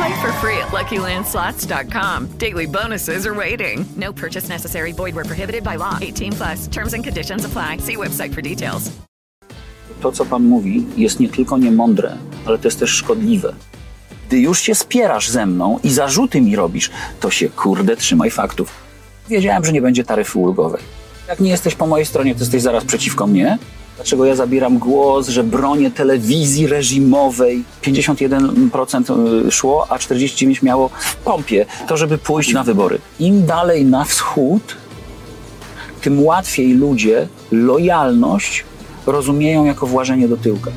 Play for free at LuckyLandSlots.com. Daily bonuses are waiting. No purchase necessary. Void were prohibited by law. 18 plus. Terms and conditions apply. See website for details. To, co pan mówi, jest nie tylko niemądre, ale to jest też szkodliwe. Gdy już się spierasz ze mną i zarzuty mi robisz, to się kurde trzymaj faktów. Wiedziałem, że nie będzie taryfy ulgowej. Jak nie jesteś po mojej stronie, to jesteś zaraz przeciwko mnie? Dlaczego ja zabieram głos, że bronię telewizji reżimowej? 51% szło, a 49% miało w pompie to, żeby pójść na wybory. Im dalej na wschód, tym łatwiej ludzie lojalność rozumieją jako włażenie do tyłka.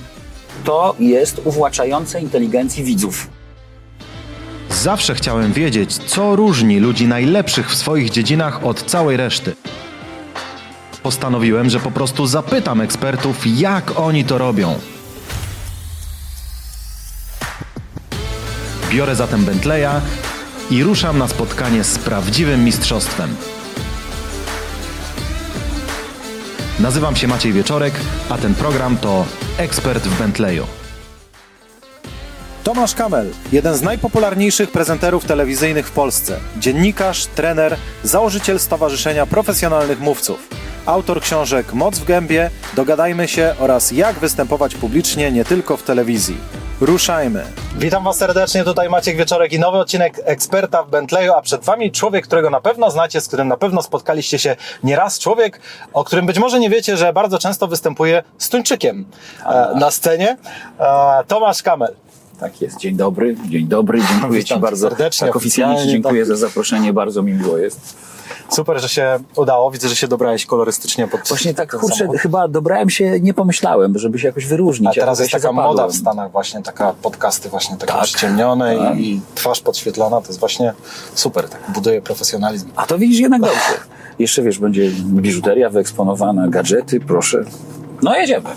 To jest uwłaczające inteligencji widzów. Zawsze chciałem wiedzieć, co różni ludzi najlepszych w swoich dziedzinach od całej reszty. Postanowiłem, że po prostu zapytam ekspertów, jak oni to robią. Biorę zatem Bentleya i ruszam na spotkanie z prawdziwym mistrzostwem. Nazywam się Maciej Wieczorek, a ten program to Ekspert w Bentleyu. Tomasz Kamel, jeden z najpopularniejszych prezenterów telewizyjnych w Polsce, dziennikarz, trener, założyciel Stowarzyszenia Profesjonalnych Mówców, autor książek Moc w gębie, Dogadajmy się oraz Jak występować publicznie nie tylko w telewizji. Ruszajmy! Witam Was serdecznie, tutaj Maciek Wieczorek i nowy odcinek Eksperta w Bentleyu, a przed Wami człowiek, którego na pewno znacie, z którym na pewno spotkaliście się nieraz. Człowiek, o którym być może nie wiecie, że bardzo często występuje z Tuńczykiem e, na scenie. E, Tomasz Kamel. Tak jest. Dzień dobry, dzień dobry. Dziękuję Witam Ci bardzo. serdecznie, tak oficjalnie dziękuję tak. za zaproszenie, bardzo mi miło jest. Super, że się udało. Widzę, że się dobrałeś kolorystycznie pod Właśnie tak, kurczę, samochód. chyba dobrałem się, nie pomyślałem, żeby się jakoś wyróżnić. A teraz jest taka zapadłem. moda w Stanach właśnie, taka podcasty właśnie takie Tak. przyciemnione Tak. i, twarz podświetlona, to jest właśnie super, tak buduje profesjonalizm. A to widzisz jednak dobrze. Jeszcze wiesz, będzie biżuteria wyeksponowana, gadżety, proszę. No jedziemy.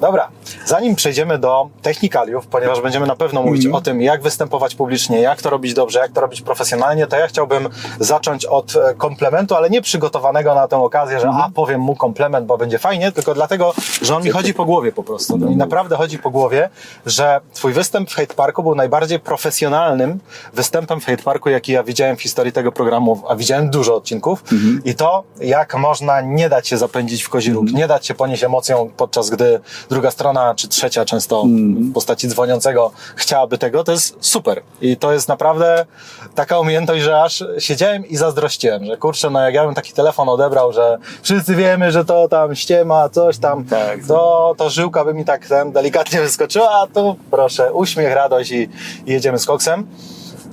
Dobra, zanim przejdziemy do technikaliów, ponieważ będziemy na pewno mówić Mhm. o tym, jak występować publicznie, jak to robić dobrze, jak to robić profesjonalnie, to ja chciałbym zacząć od e, komplementu, ale nie przygotowanego na tę okazję, że Mhm. a, powiem mu komplement, bo będzie fajnie, tylko dlatego, że on mi chodzi po głowie po prostu. No i naprawdę chodzi po głowie, że twój występ w Hate Parku był najbardziej profesjonalnym występem w Hate Parku, jaki ja widziałem w historii tego programu, a widziałem dużo odcinków i to, jak można nie dać się zapędzić w kozi róg, nie dać się ponieść emocją, podczas gdy druga strona, czy trzecia często w postaci dzwoniącego chciałaby tego, to jest super. I to jest naprawdę taka umiejętność, że aż siedziałem i zazdrościłem, że kurczę, no jak ja bym taki telefon odebrał, że wszyscy wiemy, że to tam ściema, coś tam, Tak. to, to żyłka by mi tak ten delikatnie wyskoczyła, a tu proszę, uśmiech, radość i, i jedziemy z koksem.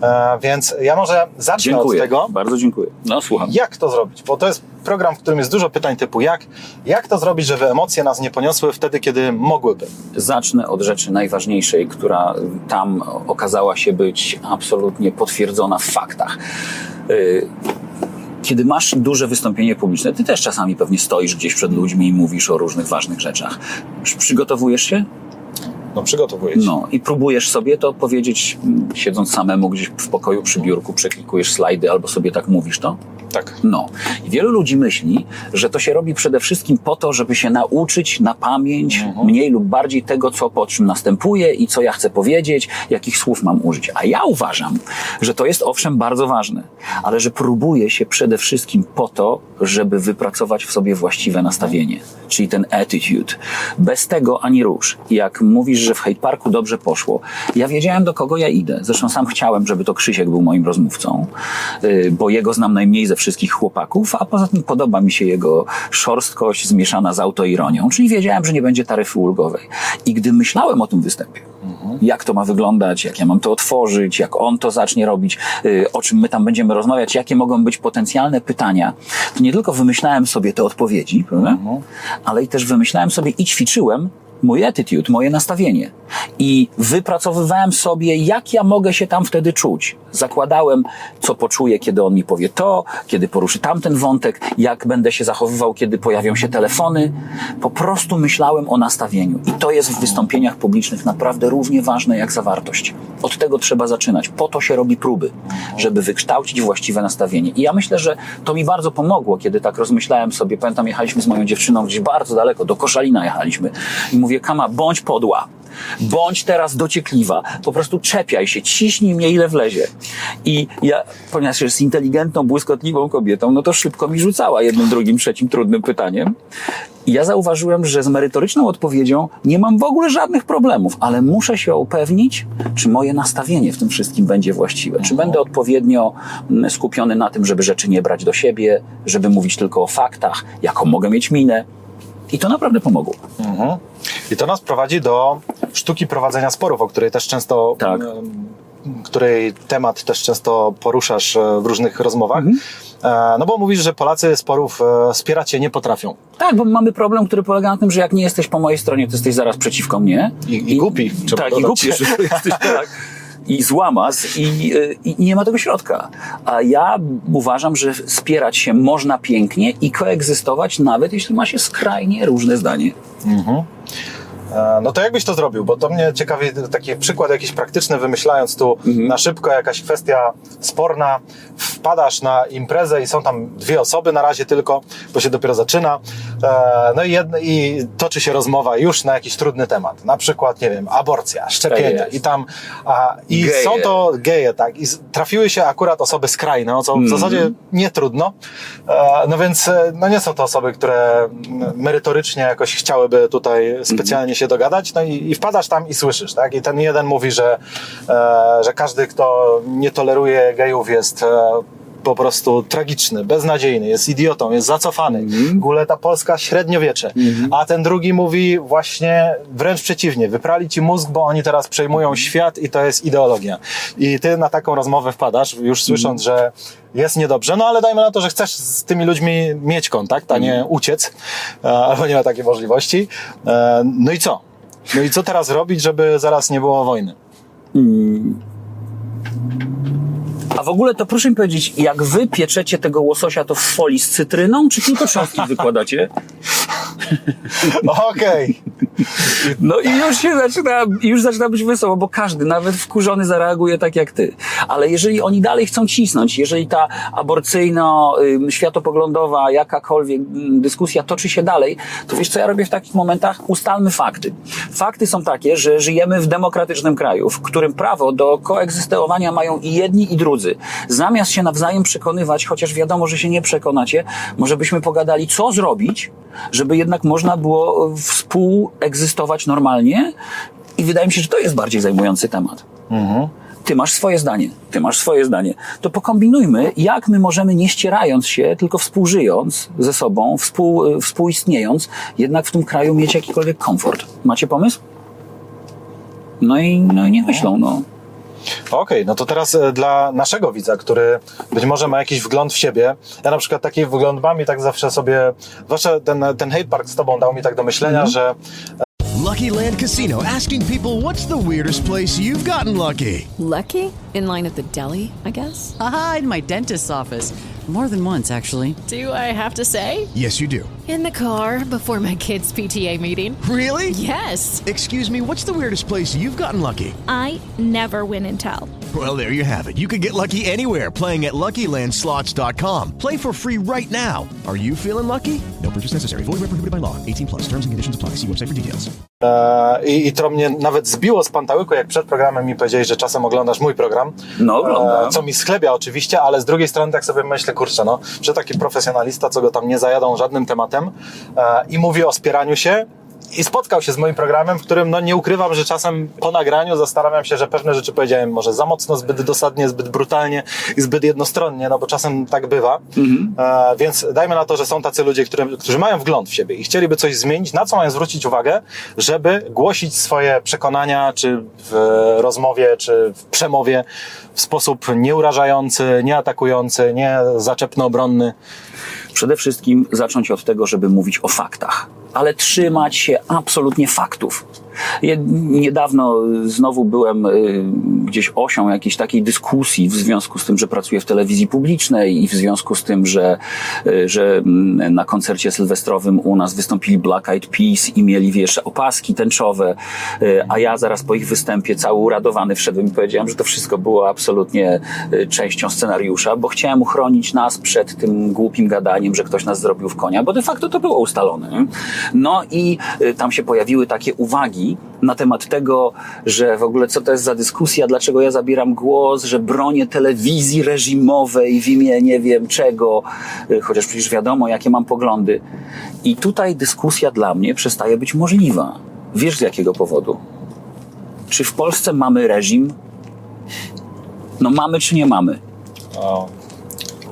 E, więc ja może zacznę Dziękuję. od tego, Bardzo dziękuję. No słucham. jak to zrobić? Bo to jest program, w którym jest dużo pytań typu jak, jak to zrobić, żeby emocje nas nie poniosły wtedy, kiedy mogłyby. Zacznę od rzeczy najważniejszej, która tam okazała się być absolutnie potwierdzona w faktach. Y, Kiedy masz duże wystąpienie publiczne, ty też czasami pewnie stoisz gdzieś przed ludźmi i mówisz o różnych ważnych rzeczach. Przygotowujesz się? No przygotowuję się. No i próbujesz sobie to powiedzieć, mm, siedząc samemu gdzieś w pokoju przy biurku, przeklikujesz slajdy albo sobie tak mówisz to? Tak. No. I wielu ludzi myśli, że to się robi przede wszystkim po to, żeby się nauczyć na pamięć Mhm. mniej lub bardziej tego, co po czym następuje i co ja chcę powiedzieć, jakich słów mam użyć. A ja uważam, że to jest owszem bardzo ważne, ale że próbuje się przede wszystkim po to, żeby wypracować w sobie właściwe nastawienie, czyli ten attitude. Bez tego ani rusz. Jak mówisz, że w Hate Parku dobrze poszło. Ja wiedziałem, do kogo ja idę. Zresztą sam chciałem, żeby to Krzysiek był moim rozmówcą, y, bo jego znam najmniej ze wszystkich chłopaków, a poza tym podoba mi się jego szorstkość zmieszana z autoironią, czyli wiedziałem, że nie będzie taryfy ulgowej. I gdy myślałem o tym występie, jak to ma wyglądać, jak ja mam to otworzyć, jak on to zacznie robić, y, o czym my tam będziemy rozmawiać, jakie mogą być potencjalne pytania, to nie tylko wymyślałem sobie te odpowiedzi, prawda? ale i też wymyślałem sobie i ćwiczyłem mój attitude, moje nastawienie. I wypracowywałem sobie, jak ja mogę się tam wtedy czuć. Zakładałem, co poczuję, kiedy on mi powie to, kiedy poruszy tamten wątek, jak będę się zachowywał, kiedy pojawią się telefony. Po prostu myślałem o nastawieniu. I to jest w wystąpieniach publicznych naprawdę równie ważne jak zawartość. Od tego trzeba zaczynać. Po to się robi próby, żeby wykształcić właściwe nastawienie. I ja myślę, że to mi bardzo pomogło, kiedy tak rozmyślałem sobie. Pamiętam, jechaliśmy z moją dziewczyną gdzieś bardzo daleko, do Koszalina jechaliśmy. I mówię, Kama, bądź podła. Bądź teraz dociekliwa. Po prostu czepiaj się, ciśnij mnie ile wlezie. I ja, ponieważ jest inteligentną, błyskotliwą kobietą, no to szybko mi rzucała jednym, drugim, trzecim trudnym pytaniem. I ja zauważyłem, że z merytoryczną odpowiedzią nie mam w ogóle żadnych problemów, ale muszę się upewnić, czy moje nastawienie w tym wszystkim będzie właściwe. Czy będę odpowiednio mm, skupiony na tym, żeby rzeczy nie brać do siebie, żeby mówić tylko o faktach, jaką mogę mieć minę. I to naprawdę pomogło. Mhm. I to nas prowadzi do sztuki prowadzenia sporów, o której też często, Tak. której temat też często poruszasz e, w różnych rozmowach. Mhm. E, No bo mówisz, że Polacy sporów e, wspierać się nie potrafią. Tak, bo mamy problem, który polega na tym, że jak nie jesteś po mojej stronie, to jesteś zaraz przeciwko mnie. I- i głupi, Tak, i głupi jesteś, tak. I złamas i, y, i nie ma tego środka. A ja uważam, że wspierać się można pięknie i koegzystować, nawet jeśli ma się skrajnie różne zdanie. E, No to jakbyś to zrobił? Bo to mnie ciekawi taki przykład jakiś praktyczny, wymyślając tu Mhm. na szybko jakaś kwestia sporna. Wpadasz na imprezę i są tam dwie osoby na razie tylko, bo się dopiero zaczyna. E, No i, jedno, i toczy się rozmowa już na jakiś trudny temat. Na przykład, nie wiem, aborcja, szczepienia. Tak. I tam, a, i Geje. są to geje, tak. I trafiły się akurat osoby skrajne, o co Mhm. w zasadzie nie trudno. E, No więc, e, no nie są to osoby, które merytorycznie jakoś chciałyby tutaj specjalnie się dogadać, no i, i wpadasz tam i słyszysz, tak? I ten jeden mówi, że, e, że każdy, kto nie toleruje gejów jest e, po prostu tragiczny, beznadziejny, jest idiotą, jest zacofany. W ogóle ta Polska średniowiecze. A ten drugi mówi właśnie wręcz przeciwnie, wyprali ci mózg, bo oni teraz przejmują świat i to jest ideologia. I ty na taką rozmowę wpadasz, już słysząc, że jest niedobrze, no ale dajmy na to, że chcesz z tymi ludźmi mieć kontakt, a nie uciec, e, albo nie ma takiej możliwości. E, No i co? No i co teraz robić, żeby zaraz nie było wojny? A w ogóle to proszę mi powiedzieć, jak wy pieczecie tego łososia, to w folii z cytryną, czy tylko cząstki wykładacie? Okej. No i już się zaczyna, już zaczyna być wesoło, bo każdy, nawet wkurzony, zareaguje tak jak ty. Ale jeżeli oni dalej chcą cisnąć, jeżeli ta aborcyjno-światopoglądowa, jakakolwiek dyskusja toczy się dalej, to wiesz co ja robię w takich momentach? Ustalmy fakty. Fakty są takie, że żyjemy w demokratycznym kraju, w którym prawo do koegzystowania mają i jedni, i drudzy. Zamiast się nawzajem przekonywać, chociaż wiadomo, że się nie przekonacie, może byśmy pogadali, co zrobić, żeby jednak można było współegzystować normalnie i wydaje mi się, że to jest bardziej zajmujący temat. Ty masz swoje zdanie, ty masz swoje zdanie. To pokombinujmy, jak my możemy nie ścierając się, tylko współżyjąc ze sobą, współ, współistniejąc, jednak w tym kraju mieć jakikolwiek komfort. Macie pomysł? No i, no i niech myślą, no. Okej, no to teraz e, dla naszego widza, który być może ma jakiś wgląd w siebie. Ja na przykład taki wgląd mam i tak zawsze sobie, zwłaszcza ten, ten hate park z tobą dał mi tak do myślenia, że Lucky Land Casino asking people what's the weirdest place you've gotten lucky? Lucky? In line at the deli, I guess? Aha, in my dentist's office. More than once, actually. Do I have to say? Yes, you do. In the car before my kids' PTA meeting. Really? Yes. Excuse me, what's the weirdest place you've gotten lucky? I never win and tell. Well, there you have it. You can get lucky anywhere playing at LuckyLandSlots.com. Play for free right now. Are you feeling lucky? No purchase necessary. Void where prohibited by law. 18 plus. Terms and conditions apply. See website for details. e, i, i to mnie nawet zbiło z pantałyku, jak przed programem mi powiedzieli, że czasem oglądasz mój program. No, oglądam. E, co mi schlebia oczywiście, ale z drugiej strony tak sobie myślę, kurczę, no, że taki profesjonalista, co go tam nie zajadą żadnym tematem e, i mówi o spieraniu się i spotkał się z moim programem, w którym no nie ukrywam, że czasem po nagraniu zastanawiam się, że pewne rzeczy powiedziałem może za mocno, zbyt dosadnie, zbyt brutalnie i zbyt jednostronnie, no bo czasem tak bywa. E, więc dajmy na to, że są tacy ludzie, którzy, którzy mają wgląd w siebie i chcieliby coś zmienić, na co mają zwrócić uwagę, żeby głosić swoje przekonania, czy w rozmowie, czy w przemowie w sposób nieurażający, nieatakujący, nie zaczepno-obronny. Przede wszystkim zacząć od tego, żeby mówić o faktach, ale trzymać się absolutnie faktów. Niedawno znowu byłem y, gdzieś osią jakiejś takiej dyskusji w związku z tym, że pracuję w telewizji publicznej i w związku z tym, że, y, że mm, na koncercie sylwestrowym u nas wystąpili Black Eyed Peas i mieli, wiesz, opaski tęczowe, y, a ja zaraz po ich występie cały uradowany wszedłem i powiedziałem, że to wszystko było absolutnie y, częścią scenariusza, bo chciałem uchronić nas przed tym głupim gadaniem, że ktoś nas zrobił w konia, bo de facto to było ustalone. No i tam się pojawiły takie uwagi na temat tego, że w ogóle co to jest za dyskusja, dlaczego ja zabieram głos, że bronię telewizji reżimowej w imię nie wiem czego, y, chociaż przecież wiadomo, jakie mam poglądy. I tutaj dyskusja dla mnie przestaje być możliwa. Wiesz z jakiego powodu? Czy w Polsce mamy reżim? No mamy czy nie mamy? O,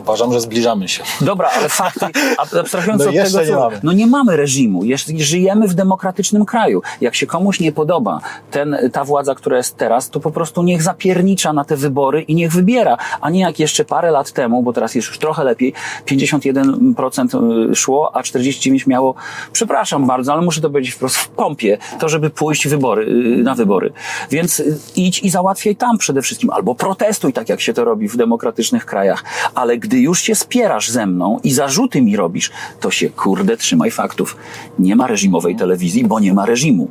uważam, że zbliżamy się. Dobra, ale fakty, abstrahując No od jeszcze tego, nie co, mamy. no nie mamy reżimu, Jest, żyjemy w demokratycznym kraju. Jak się komuś nie podoba ten, ta władza, która jest teraz, to po prostu niech zapiernicza na te wybory i niech wybiera, a nie jak jeszcze parę lat temu, bo teraz jest już trochę lepiej, 51% szło, a 49% miało, przepraszam bardzo, ale muszę to powiedzieć wprost, w pompie, to żeby pójść wybory, y, na wybory. Więc y, idź i załatwiaj tam przede wszystkim, albo protestuj, tak jak się to robi w demokratycznych krajach, ale gdy już się spierasz ze mną i zarzuty mi robisz, to się kurde trzymaj faktów. Nie ma reżimowej telewizji, bo nie ma reżimu.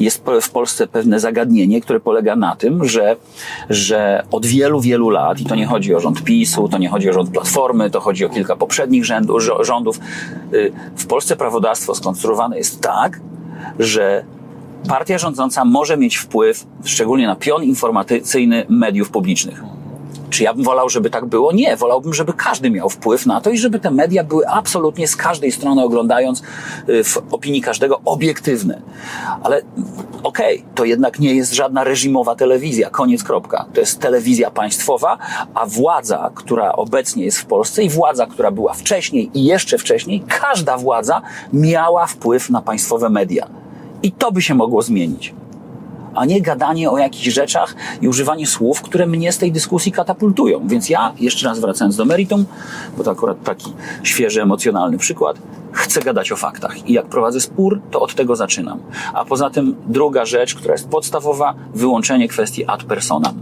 Jest w Polsce pewne zagadnienie, które polega na tym, że, że od wielu, wielu lat, i to nie chodzi o rząd PiSu, to nie chodzi o rząd Platformy, to chodzi o kilka poprzednich rzędu, rządów, y, w Polsce prawodawstwo skonstruowane jest tak, że partia rządząca może mieć wpływ, szczególnie na pion informacyjny mediów publicznych. Czy ja bym wolał, żeby tak było? Nie, wolałbym, żeby każdy miał wpływ na to i żeby te media były absolutnie z każdej strony oglądając y, w opinii każdego obiektywne. Ale okej, to jednak nie jest żadna reżimowa telewizja, koniec kropka. To jest telewizja państwowa, a władza, która obecnie jest w Polsce i władza, która była wcześniej i jeszcze wcześniej, każda władza miała wpływ na państwowe media. I to by się mogło zmienić a nie gadanie o jakichś rzeczach i używanie słów, które mnie z tej dyskusji katapultują. Więc ja, jeszcze raz wracając do meritum, bo to akurat taki świeży, emocjonalny przykład, chcę gadać o faktach. I jak prowadzę spór, to od tego zaczynam. A poza tym druga rzecz, która jest podstawowa, wyłączenie kwestii ad personam.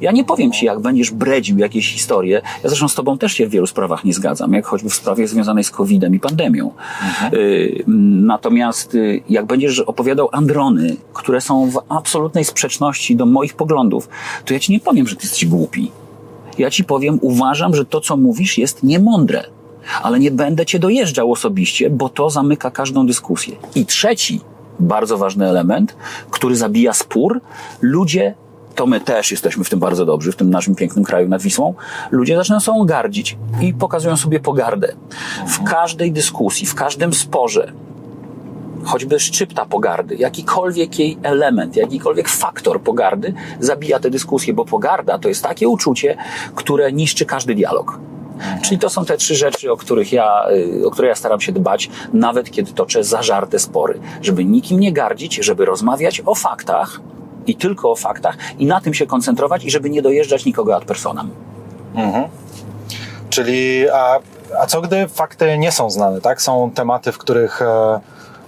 Ja nie powiem Ci, jak będziesz bredził jakieś historie. Ja zresztą z Tobą też się w wielu sprawach nie zgadzam, jak choćby w sprawie związanej z COVID-em i pandemią. Y, Natomiast y, jak będziesz opowiadał androny, które są w absolutnej sprzeczności do moich poglądów, to ja Ci nie powiem, że Ty jesteś głupi. Ja Ci powiem, uważam, że to, co mówisz, jest niemądre. Ale nie będę Cię dojeżdżał osobiście, bo to zamyka każdą dyskusję. I trzeci, bardzo ważny element, który zabija spór, ludzie to my też jesteśmy w tym bardzo dobrzy, w tym naszym pięknym kraju nad Wisłą, ludzie zaczynają sobą gardzić i pokazują sobie pogardę. W każdej dyskusji, w każdym sporze, choćby szczypta pogardy, jakikolwiek jej element, jakikolwiek faktor pogardy zabija tę dyskusję, bo pogarda to jest takie uczucie, które niszczy każdy dialog. Czyli to są te trzy rzeczy, o których ja, y, o które ja staram się dbać, nawet kiedy toczę zażarte spory. Żeby nikim nie gardzić, żeby rozmawiać o faktach i tylko o faktach i na tym się koncentrować i żeby nie dojeżdżać nikogo ad personam. Mhm. Czyli, a, a co gdy fakty nie są znane, tak? Są tematy, w których e,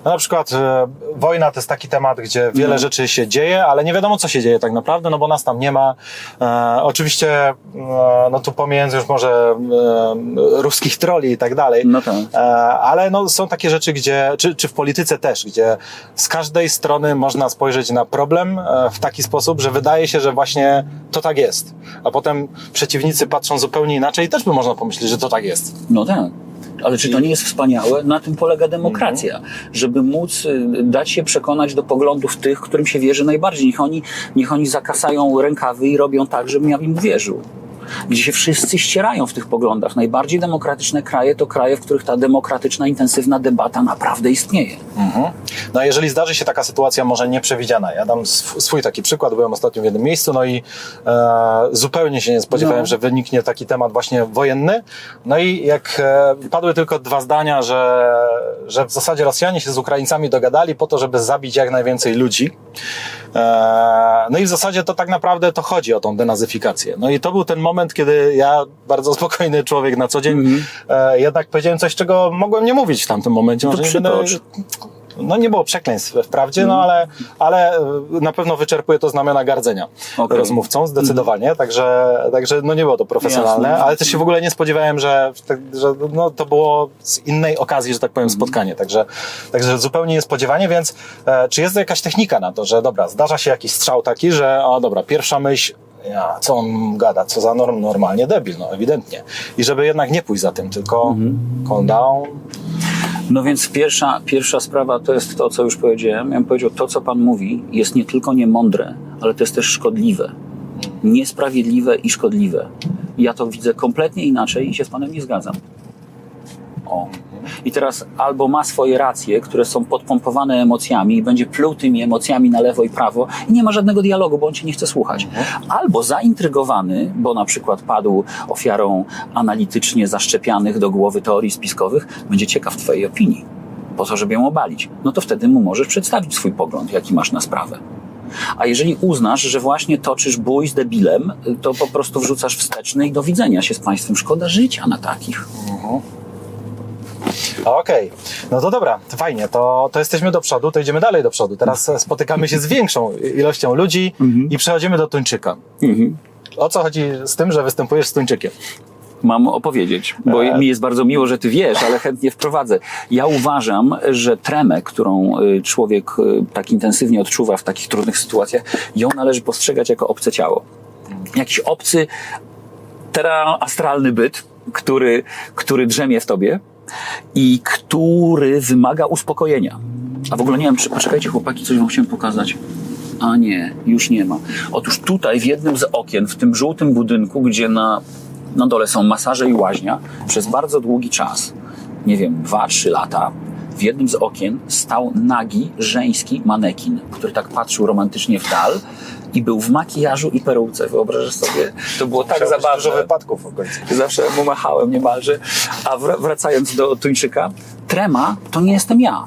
no na przykład e, wojna to jest taki temat, gdzie wiele No. rzeczy się dzieje, ale nie wiadomo, co się dzieje tak naprawdę, no bo nas tam nie ma. E, oczywiście, e, no tu pomijając już może e, ruskich troli i tak dalej, No tak. e, ale no są takie rzeczy, gdzie, czy, czy w polityce też, gdzie z każdej strony można spojrzeć na problem e, w taki sposób, że wydaje się, że właśnie to tak jest. A potem przeciwnicy patrzą zupełnie inaczej i też by można pomyśleć, że to tak jest. No tak. Ale czy to nie jest wspaniałe? Na tym polega demokracja. Żeby móc y, dać się przekonać do poglądów tych, którym się wierzy najbardziej. Niech oni, niech oni zakasają rękawy i robią tak, żebym ja im wierzył. Gdzie się wszyscy ścierają w tych poglądach. Najbardziej demokratyczne kraje to kraje, w których ta demokratyczna, intensywna debata naprawdę istnieje. Mhm. No a jeżeli zdarzy się taka sytuacja może nieprzewidziana, ja dam sw- swój taki przykład, byłem ostatnio w jednym miejscu, no i e, zupełnie się nie spodziewałem, No. że wyniknie taki temat właśnie wojenny, no i jak e, padły tylko dwa zdania, że, że w zasadzie Rosjanie się z Ukraińcami dogadali po to, żeby zabić jak najwięcej ludzi, e, no i w zasadzie to tak naprawdę to chodzi o tą denazyfikację. No i to był ten moment, kiedy ja, bardzo spokojny człowiek na co dzień, e, jednak powiedziałem coś, czego mogłem nie mówić w tamtym momencie. Mhm. To Może no nie było przekleństw wprawdzie, no ale, ale e, na pewno wyczerpuje to znamiona gardzenia Okej. rozmówcą, zdecydowanie, także, także no nie było to profesjonalne, Jasne. ale też się w ogóle nie spodziewałem, że, że no, to było z innej okazji, że tak powiem, Mhm. spotkanie, także, także zupełnie niespodziewanie, więc e, czy jest jakaś technika na to, że dobra, zdarza się jakiś strzał taki, że o dobra, pierwsza myśl, ja, co on gada, co za norm, normalnie debil, no ewidentnie. I żeby jednak nie pójść za tym, tylko Mhm. calm down, No więc pierwsza, pierwsza sprawa to jest to, co już powiedziałem. Ja bym powiedział, to, co Pan mówi, jest nie tylko niemądre, ale to jest też szkodliwe. Niesprawiedliwe i szkodliwe. Ja to widzę kompletnie inaczej i się z Panem nie zgadzam. O. I teraz albo ma swoje racje, które są podpompowane emocjami i będzie pluł tymi emocjami na lewo i prawo i nie ma żadnego dialogu, bo on cię nie chce słuchać. Albo zaintrygowany, bo na przykład padł ofiarą analitycznie zaszczepianych do głowy teorii spiskowych, będzie ciekaw twojej opinii, po to, żeby ją obalić. No to wtedy mu możesz przedstawić swój pogląd, jaki masz na sprawę. A jeżeli uznasz, że właśnie toczysz bój z debilem, to po prostu wrzucasz wsteczny i do widzenia się z państwem. Szkoda życia na takich. Okej, no to dobra, to fajnie, to, to jesteśmy do przodu, to idziemy dalej do przodu. Teraz e, spotykamy się z większą ilością ludzi i przechodzimy do Tuńczyka. O co chodzi z tym, że występujesz z Tuńczykiem? Mam opowiedzieć, bo E. mi jest bardzo miło, że ty wiesz, ale chętnie wprowadzę. Ja uważam, że tremę, którą y, człowiek tak intensywnie odczuwa w takich trudnych sytuacjach, ją należy postrzegać jako obce ciało. Jakiś obcy, terastralny byt, który, który drzemie w tobie i który wymaga uspokojenia. A w ogóle nie wiem, czy poczekajcie chłopaki, coś wam chciałem pokazać. A nie, już nie ma. Otóż tutaj w jednym z okien, w tym żółtym budynku, gdzie na, na dole są masaże i łaźnia, przez bardzo długi czas, nie wiem, dwa, trzy lata, w jednym z okien stał nagi, żeński manekin, który tak patrzył romantycznie w dal i był w makijażu i peruce. Wyobrażasz sobie? To było tak Musiało zabawne. Dużo wypadków w okolicy. Zawsze mu machałem niemalże. A wr- wracając do Tuńczyka, trema to nie jestem ja.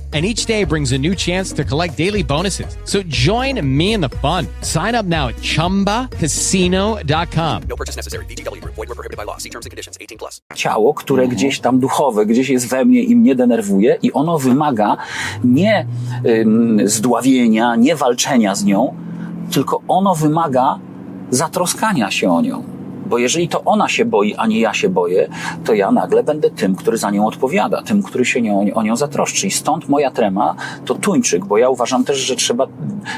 And each day brings a new chance to collect daily bonuses. So join me in the fun. Sign up now at chumbacasino.com. No purchase necessary. VGW Group. Void were prohibited by law. See terms and conditions. 18 plus. ciało, które gdzieś tam duchowe, gdzieś jest we mnie i mnie denerwuje i ono wymaga nie ym, zdławienia, nie walczenia z nią, tylko ono wymaga zatroskania się o nią. Bo jeżeli to ona się boi, a nie ja się boję, to ja nagle będę tym, który za nią odpowiada, tym, który się nią, o nią zatroszczy. I stąd moja trema to tuńczyk, bo ja uważam też, że trzeba,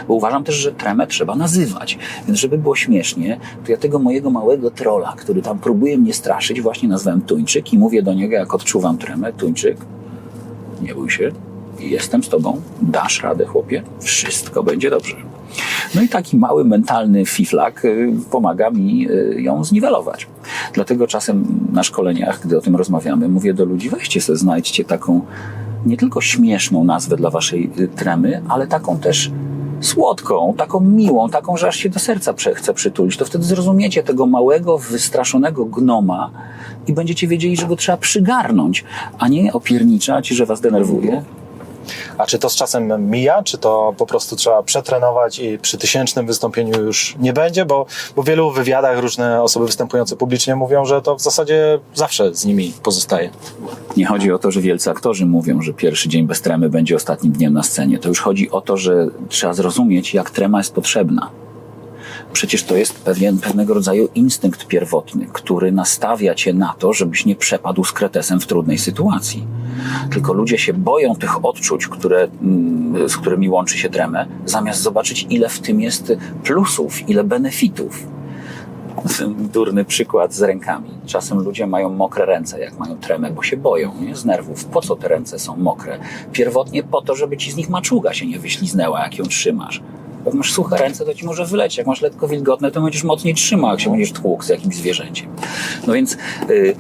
bo uważam też, że tremę trzeba nazywać. Więc żeby było śmiesznie, to ja tego mojego małego trola, który tam próbuje mnie straszyć, właśnie nazwałem tuńczyk i mówię do niego, jak odczuwam tremę, tuńczyk, nie bój się, jestem z tobą, dasz radę, chłopie, wszystko będzie dobrze. No i taki mały mentalny fiflak y, pomaga mi y, ją zniwelować. Dlatego czasem na szkoleniach, gdy o tym rozmawiamy, mówię do ludzi, weźcie sobie, znajdźcie taką nie tylko śmieszną nazwę dla waszej y, tremy, ale taką też słodką, taką miłą, taką, że aż się do serca chce przytulić. To wtedy zrozumiecie tego małego, wystraszonego gnoma i będziecie wiedzieli, że go trzeba przygarnąć, a nie opierniczać, że was denerwuje. A czy to z czasem mija, czy to po prostu trzeba przetrenować i przy tysięcznym wystąpieniu już nie będzie? Bo, bo w wielu wywiadach różne osoby występujące publicznie mówią, że to w zasadzie zawsze z nimi pozostaje. Nie chodzi o to, że wielcy aktorzy mówią, że pierwszy dzień bez tremy będzie ostatnim dniem na scenie. To już chodzi o to, że trzeba zrozumieć, jak trema jest potrzebna. Przecież to jest pewien, pewnego rodzaju instynkt pierwotny, który nastawia cię na to, żebyś nie przepadł z kretesem w trudnej sytuacji. Tylko ludzie się boją tych odczuć, które, mm, z którymi łączy się tremę, zamiast zobaczyć, ile w tym jest plusów, ile benefitów. Durny przykład z rękami. Czasem ludzie mają mokre ręce, jak mają tremę, bo się boją nie? z nerwów. Po co te ręce są mokre? Pierwotnie po to, żeby ci z nich maczuga się nie wyśliznęła, jak ją trzymasz. Jak masz suche ręce, to ci może wylecieć. Jak masz lekko wilgotne, to będziesz mocniej trzymał, jak się będziesz tłukł z jakimś zwierzęciem. No więc yy,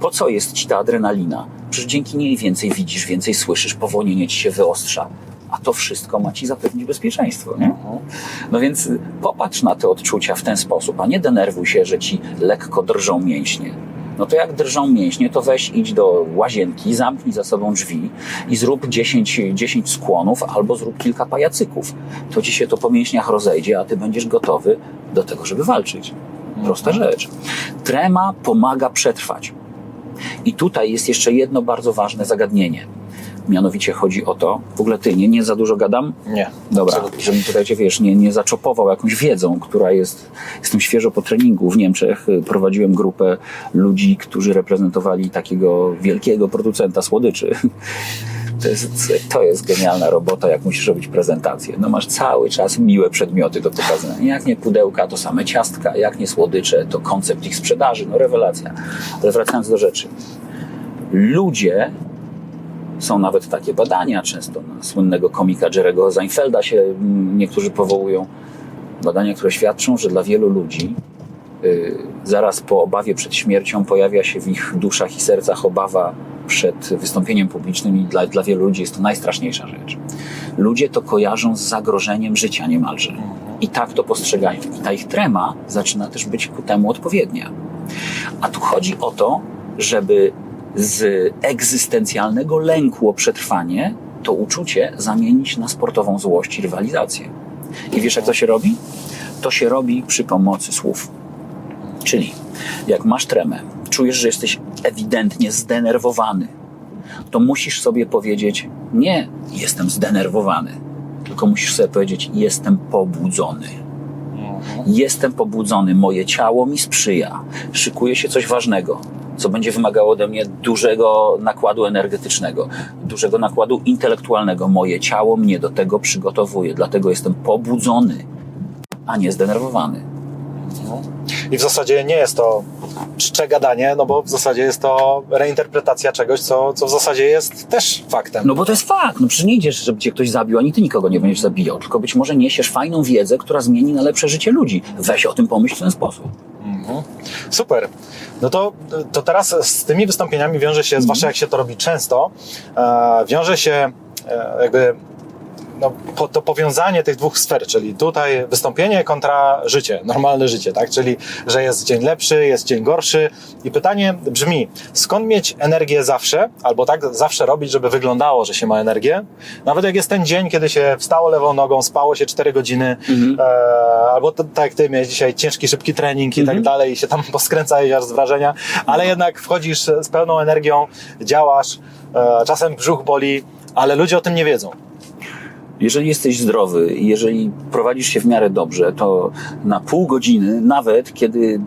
po co jest ci ta adrenalina? Przecież dzięki niej więcej widzisz, więcej słyszysz, powolnienie ci się wyostrza. A to wszystko ma ci zapewnić bezpieczeństwo, nie? No więc popatrz na te odczucia w ten sposób, a nie denerwuj się, że ci lekko drżą mięśnie. No to jak drżą mięśnie, to weź idź do łazienki, zamknij za sobą drzwi i zrób 10, 10 skłonów albo zrób kilka pajacyków. To ci się to po mięśniach rozejdzie, a ty będziesz gotowy do tego, żeby walczyć. Prosta rzecz. Trema pomaga przetrwać. I tutaj jest jeszcze jedno bardzo ważne zagadnienie. Mianowicie chodzi o to, w ogóle ty, nie, nie za dużo gadam? Nie. Dobra, żebym tutaj cię, wiesz, nie, nie zaczopował jakąś wiedzą, która jest, jestem świeżo po treningu w Niemczech. Prowadziłem grupę ludzi, którzy reprezentowali takiego wielkiego producenta słodyczy. To jest, to jest genialna robota, jak musisz robić prezentację. No masz cały czas miłe przedmioty do pokazania. Jak nie pudełka, to same ciastka, jak nie słodycze, to koncept ich sprzedaży, no rewelacja. Ale wracając do rzeczy. Ludzie są nawet takie badania, często na słynnego komika Jerego Seinfelda się mm, niektórzy powołują. Badania, które świadczą, że dla wielu ludzi yy, zaraz po obawie przed śmiercią pojawia się w ich duszach i sercach obawa przed wystąpieniem publicznym i dla, dla wielu ludzi jest to najstraszniejsza rzecz. Ludzie to kojarzą z zagrożeniem życia niemalże. I tak to postrzegają. I ta ich trema zaczyna też być ku temu odpowiednia. A tu chodzi o to, żeby z egzystencjalnego lęku o przetrwanie to uczucie zamienić na sportową złość i rywalizację. I wiesz, jak to się robi? To się robi przy pomocy słów. Czyli jak masz tremę, czujesz, że jesteś ewidentnie zdenerwowany, to musisz sobie powiedzieć: Nie, jestem zdenerwowany, tylko musisz sobie powiedzieć: Jestem pobudzony. Jestem pobudzony, moje ciało mi sprzyja, szykuje się coś ważnego, co będzie wymagało ode mnie dużego nakładu energetycznego, dużego nakładu intelektualnego. Moje ciało mnie do tego przygotowuje, dlatego jestem pobudzony, a nie zdenerwowany. I w zasadzie nie jest to czcze gadanie, no bo w zasadzie jest to reinterpretacja czegoś, co, co w zasadzie jest też faktem. No bo to jest fakt. No przecież nie idziesz, żeby cię ktoś zabił, ani ty nikogo nie będziesz zabijał, tylko być może niesiesz fajną wiedzę, która zmieni na lepsze życie ludzi. Weź o tym pomyśl w ten sposób. Mhm. Super. No to, to teraz z tymi wystąpieniami wiąże się, zwłaszcza jak się to robi często, e, wiąże się e, jakby no, po, to powiązanie tych dwóch sfer, czyli tutaj wystąpienie kontra życie, normalne życie, tak? Czyli, że jest dzień lepszy, jest dzień gorszy. I pytanie brzmi, skąd mieć energię zawsze, albo tak zawsze robić, żeby wyglądało, że się ma energię? Nawet jak jest ten dzień, kiedy się wstało lewą nogą, spało się 4 godziny, e, albo to, tak jak ty miałeś dzisiaj ciężki, szybki trening i tak dalej, i się tam poskręcałeś aż z wrażenia, ale jednak wchodzisz z pełną energią, działasz, e, czasem brzuch boli, ale ludzie o tym nie wiedzą. Jeżeli jesteś zdrowy i jeżeli prowadzisz się w miarę dobrze, to na pół godziny, nawet kiedy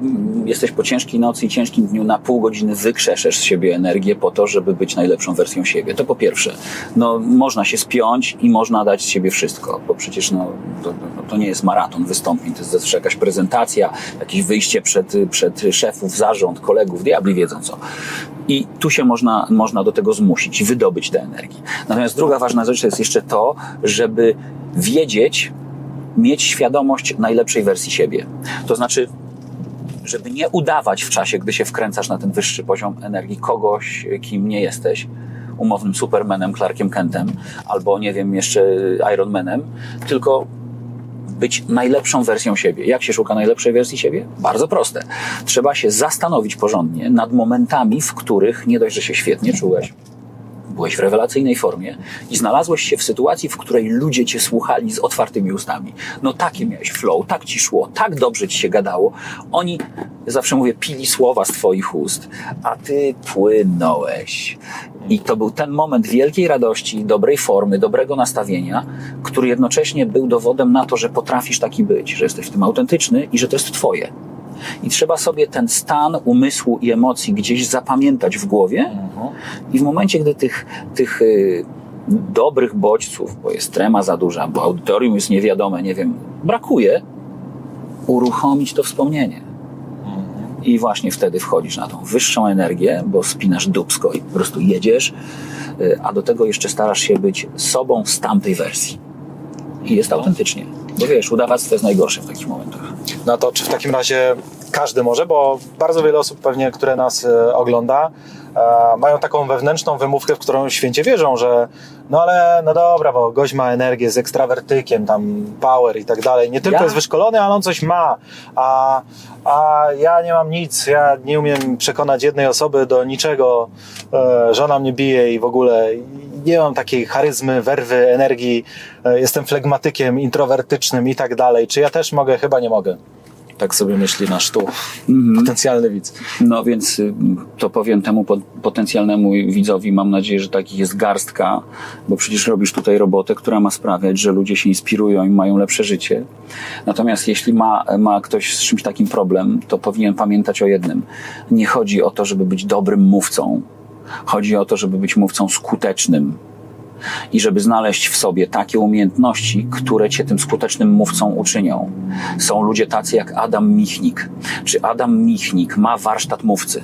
jesteś po ciężkiej nocy i ciężkim dniu, na pół godziny wykrzeszesz z siebie energię po to, żeby być najlepszą wersją siebie. To po pierwsze. No, można się spiąć i można dać z siebie wszystko, bo przecież no, to, to nie jest maraton wystąpień, to jest zawsze jakaś prezentacja, jakieś wyjście przed, przed szefów, zarząd, kolegów, diabli wiedzą co. I tu się można, można do tego zmusić wydobyć tę energię. Natomiast druga ważna rzecz to jest jeszcze to, żeby wiedzieć, mieć świadomość najlepszej wersji siebie. To znaczy, żeby nie udawać w czasie, gdy się wkręcasz na ten wyższy poziom energii kogoś, kim nie jesteś, umownym Supermanem, Clarkiem Kentem, albo nie wiem, jeszcze Ironmanem, tylko być najlepszą wersją siebie. Jak się szuka najlepszej wersji siebie? Bardzo proste. Trzeba się zastanowić porządnie nad momentami, w których nie dość, że się świetnie czułeś, byłeś w rewelacyjnej formie i znalazłeś się w sytuacji, w której ludzie cię słuchali z otwartymi ustami. No takie miałeś flow, tak ci szło, tak dobrze ci się gadało. Oni, zawsze mówię, pili słowa z twoich ust, a ty płynąłeś. I to był ten moment wielkiej radości, dobrej formy, dobrego nastawienia, który jednocześnie był dowodem na to, że potrafisz taki być, że jesteś w tym autentyczny i że to jest twoje. I trzeba sobie ten stan umysłu i emocji gdzieś zapamiętać w głowie. I w momencie, gdy tych, tych y, dobrych bodźców, bo jest trema za duża, bo audytorium jest niewiadome, nie wiem, brakuje, uruchomić to wspomnienie. I właśnie wtedy wchodzisz na tą wyższą energię, bo spinasz dubsko i po prostu jedziesz, y, a do tego jeszcze starasz się być sobą z tamtej wersji. I jest autentycznie. Bo wiesz, udawactwo jest najgorsze w takich momentach. No to czy w takim razie każdy może, bo bardzo wiele osób pewnie, które nas e, ogląda, e, mają taką wewnętrzną wymówkę, w którą święcie wierzą, że no ale no dobra, bo gość ma energię z ekstrawertykiem, tam power i tak dalej. Nie tylko Ja? jest wyszkolony, ale on coś ma, a, a ja nie mam nic, ja nie umiem przekonać jednej osoby do niczego, e, żona mnie bije i w ogóle nie mam takiej charyzmy, werwy, energii, e, jestem flegmatykiem, introwertycznym i tak dalej. Czy ja też mogę? Chyba nie mogę. Tak sobie myśli nasz tu potencjalny widz. No więc y, to powiem temu pot- potencjalnemu widzowi, mam nadzieję, że takich jest garstka, bo przecież robisz tutaj robotę, która ma sprawiać, że ludzie się inspirują i mają lepsze życie. Natomiast jeśli ma, ma ktoś z czymś takim problem, to powinien pamiętać o jednym. Nie chodzi o to, żeby być dobrym mówcą. Chodzi o to, żeby być mówcą skutecznym. I żeby znaleźć w sobie takie umiejętności, które cię tym skutecznym mówcą uczynią. Są ludzie tacy jak Adam Michnik. Czy Adam Michnik ma warsztat mówcy?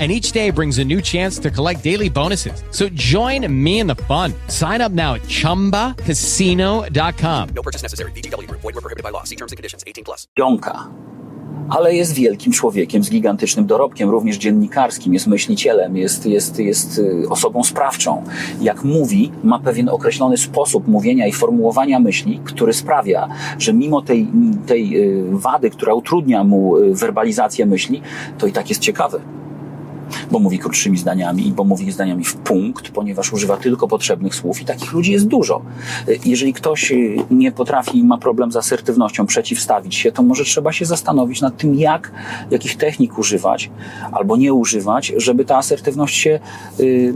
And each day brings a new chance to collect daily bonuses. So join me in the fun. Sign up now at chumbacasino.com. No purchase necessary. VGW Group. Void were prohibited by law. See terms and conditions. 18 plus. jąka. Ale jest wielkim człowiekiem z gigantycznym dorobkiem, również dziennikarskim, jest myślicielem, jest, jest, jest y, osobą sprawczą. Jak mówi, ma pewien określony sposób mówienia i formułowania myśli, który sprawia, że mimo tej, tej y, wady, która utrudnia mu y, werbalizację myśli, to i tak jest ciekawy. Bo mówi krótszymi zdaniami, bo mówi zdaniami w punkt, ponieważ używa tylko potrzebnych słów i takich ludzi jest dużo. Jeżeli ktoś y, nie potrafi i ma problem z asertywnością, przeciwstawić się, to może trzeba się zastanowić nad tym, jak, jakich technik używać albo nie używać, żeby ta asertywność się y,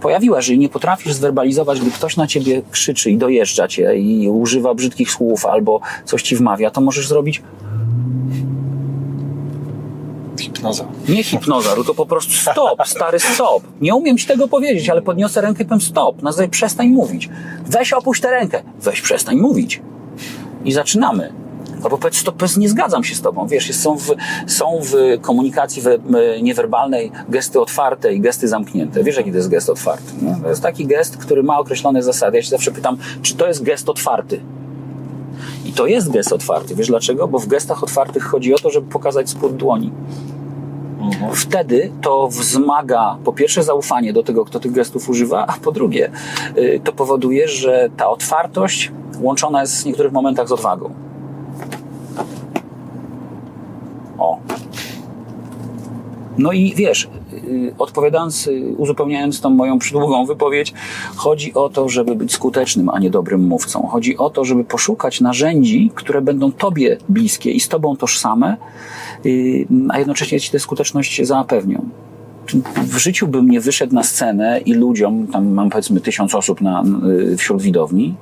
pojawiła. Jeżeli nie potrafisz zwerbalizować, gdy ktoś na ciebie krzyczy i dojeżdża cię i używa brzydkich słów albo coś ci wmawia, to możesz zrobić Hipnoza. nie hipnoza, tylko po prostu stop, stary stop. Nie umiem ci tego powiedzieć, ale podniosę rękę i powiem stop. Na zasadzie przestań mówić. Weź opuść tę rękę. Weź przestań mówić. I zaczynamy. Albo powiedz stop, nie zgadzam się z tobą. Wiesz, są, w, są w komunikacji we, niewerbalnej gesty otwarte i gesty zamknięte. Wiesz, jaki to jest gest otwarty? Nie? To jest taki gest, który ma określone zasady. Ja się zawsze pytam, czy to jest gest otwarty? I to jest gest otwarty. Wiesz dlaczego? Bo w gestach otwartych chodzi o to, żeby pokazać spód dłoni. Wtedy to wzmaga po pierwsze zaufanie do tego, kto tych gestów używa, a po drugie y, to powoduje, że ta otwartość łączona jest w niektórych momentach z odwagą. O. No i wiesz, y, odpowiadając, y, uzupełniając tą moją przydługą wypowiedź, chodzi o to, żeby być skutecznym, a nie dobrym mówcą. Chodzi o to, żeby poszukać narzędzi, które będą tobie bliskie i z tobą tożsame, a jednocześnie ci tę skuteczność zapewnią. W życiu bym nie wyszedł na scenę i ludziom, tam mam powiedzmy tysiąc osób na, y, wśród widowni,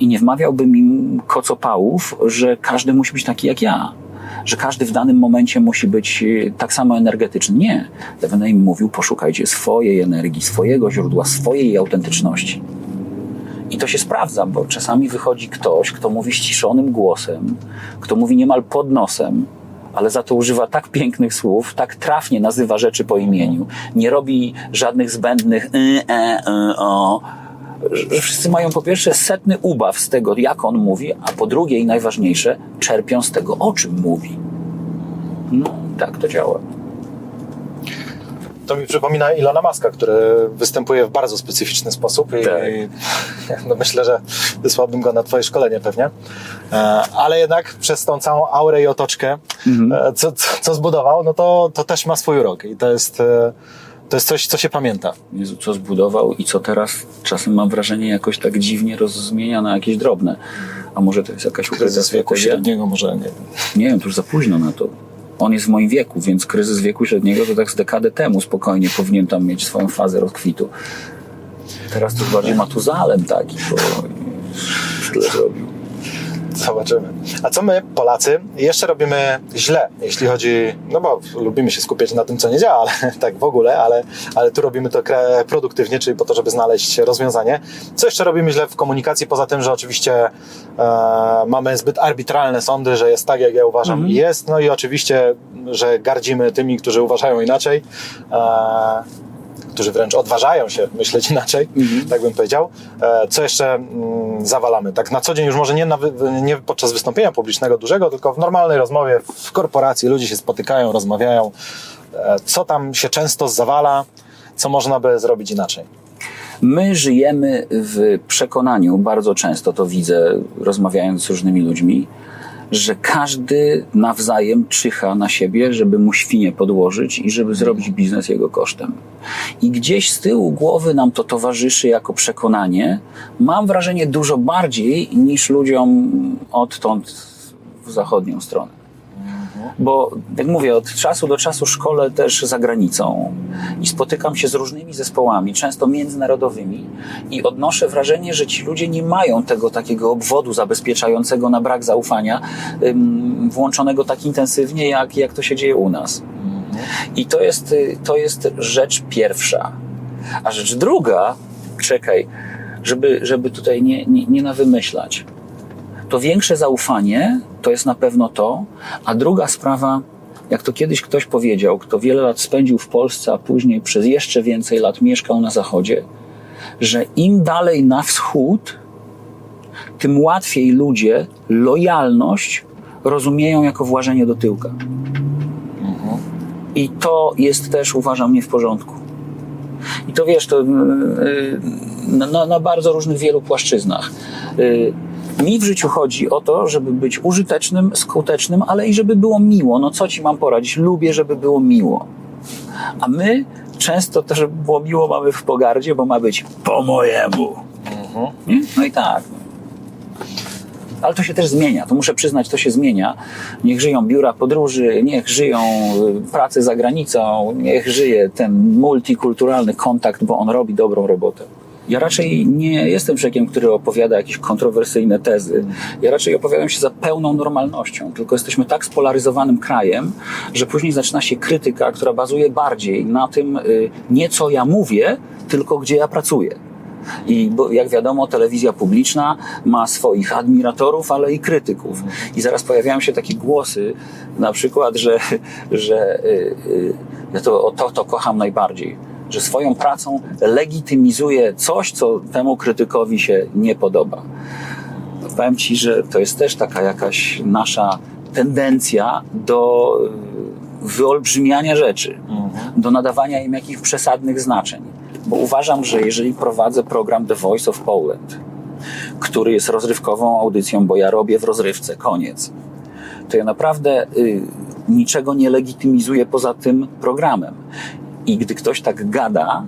i nie wmawiałbym im kocopałów, że każdy musi być taki jak ja. Że każdy w danym momencie musi być y, tak samo energetyczny. Nie. Będę im mówił, poszukajcie swojej energii, swojego źródła, swojej autentyczności. I to się sprawdza, bo czasami wychodzi ktoś, kto mówi ściszonym głosem, kto mówi niemal pod nosem, ale za to używa tak pięknych słów, tak trafnie nazywa rzeczy po imieniu, nie robi żadnych zbędnych y, e, y, o, że wszyscy mają po pierwsze setny ubaw z tego, jak on mówi, a po drugie i najważniejsze, czerpią z tego, o czym mówi. No, tak to działa. To mi przypomina Ilona Maska, który występuje w bardzo specyficzny sposób i no myślę, że wysłałbym go na twoje szkolenie pewnie. E, Ale jednak przez tą całą aurę i otoczkę, e, co, co, co zbudował, no to, to też ma swój urok i to jest, e, to jest coś, co się pamięta. Jezu, co zbudował i co teraz czasem mam wrażenie jakoś tak dziwnie rozmienia na jakieś drobne. A może to jest jakaś ukryta strategia? średniego może, nie wiem. Nie wiem, to już za późno na to. On jest w moim wieku, więc kryzys wieku średniego to tak z dekadę temu spokojnie powinien tam mieć swoją fazę rozkwitu. Teraz to bardziej Matuzalem taki, bo tyle zrobił. Zobaczymy. A co my, Polacy, jeszcze robimy źle, jeśli chodzi, no bo lubimy się skupiać na tym, co nie działa, ale tak w ogóle, ale, ale tu robimy to produktywnie, czyli po to, żeby znaleźć rozwiązanie. Co jeszcze robimy źle w komunikacji, poza tym, że oczywiście e, mamy zbyt arbitralne sądy, że jest tak, jak ja uważam i jest, no i oczywiście, że gardzimy tymi, którzy uważają inaczej. E, którzy wręcz odważają się myśleć inaczej, tak bym powiedział. E, Co jeszcze mm, zawalamy? Tak na co dzień, już może nie, na, nie podczas wystąpienia publicznego dużego, tylko w normalnej rozmowie w korporacji ludzie się spotykają, rozmawiają. E, Co tam się często zawala, co można by zrobić inaczej? My żyjemy w przekonaniu, bardzo często to widzę, rozmawiając z różnymi ludźmi, że każdy nawzajem czyha na siebie, żeby mu świnie podłożyć i żeby zrobić biznes jego kosztem. I gdzieś z tyłu głowy nam to towarzyszy jako przekonanie, mam wrażenie dużo bardziej niż ludziom odtąd w zachodnią stronę. Bo, jak mówię, od czasu do czasu szkole też za granicą i spotykam się z różnymi zespołami, często międzynarodowymi, i odnoszę wrażenie, że ci ludzie nie mają tego takiego obwodu zabezpieczającego na brak zaufania, włączonego tak intensywnie, jak, jak to się dzieje u nas. I to jest, y, to jest rzecz pierwsza. A rzecz druga, czekaj, żeby, żeby tutaj nie, nie, nie nawymyślać to większe zaufanie to jest na pewno to. A druga sprawa, jak to kiedyś ktoś powiedział, kto wiele lat spędził w Polsce, a później przez jeszcze więcej lat mieszkał na Zachodzie, że im dalej na wschód, tym łatwiej ludzie lojalność rozumieją jako włażenie do tyłka. I to jest też, uważam, nie w porządku. I to wiesz, to yy, na, na, na bardzo różnych wielu płaszczyznach. Yy, mi w życiu chodzi o to, żeby być użytecznym, skutecznym, ale i żeby było miło. No co ci mam poradzić? Lubię, żeby było miło. A my często to, żeby było miło, mamy w pogardzie, bo ma być po mojemu. Nie? No i tak. Ale to się też zmienia. To muszę przyznać, to się zmienia. Niech żyją biura podróży, niech żyją y, prace za granicą, niech żyje ten multikulturalny kontakt, bo on robi dobrą robotę. Ja raczej nie jestem człowiekiem, który opowiada jakieś kontrowersyjne tezy. Ja raczej opowiadam się za pełną normalnością. Tylko jesteśmy tak spolaryzowanym krajem, że później zaczyna się krytyka, która bazuje bardziej na tym, y, nie co ja mówię, tylko gdzie ja pracuję. I bo, jak wiadomo, telewizja publiczna ma swoich admiratorów, ale i krytyków. I zaraz pojawiają się takie głosy, na przykład, że, że y, y, ja to, o to, to kocham najbardziej, że swoją pracą legitymizuje coś, co temu krytykowi się nie podoba. Powiem Ci, że to jest też taka jakaś nasza tendencja do y, wyolbrzymiania rzeczy, do nadawania im jakichś przesadnych znaczeń. Bo uważam, że jeżeli prowadzę program The Voice of Poland, który jest rozrywkową audycją, bo ja robię w rozrywce, koniec, to ja naprawdę y, niczego nie legitymizuję poza tym programem. I gdy ktoś tak gada,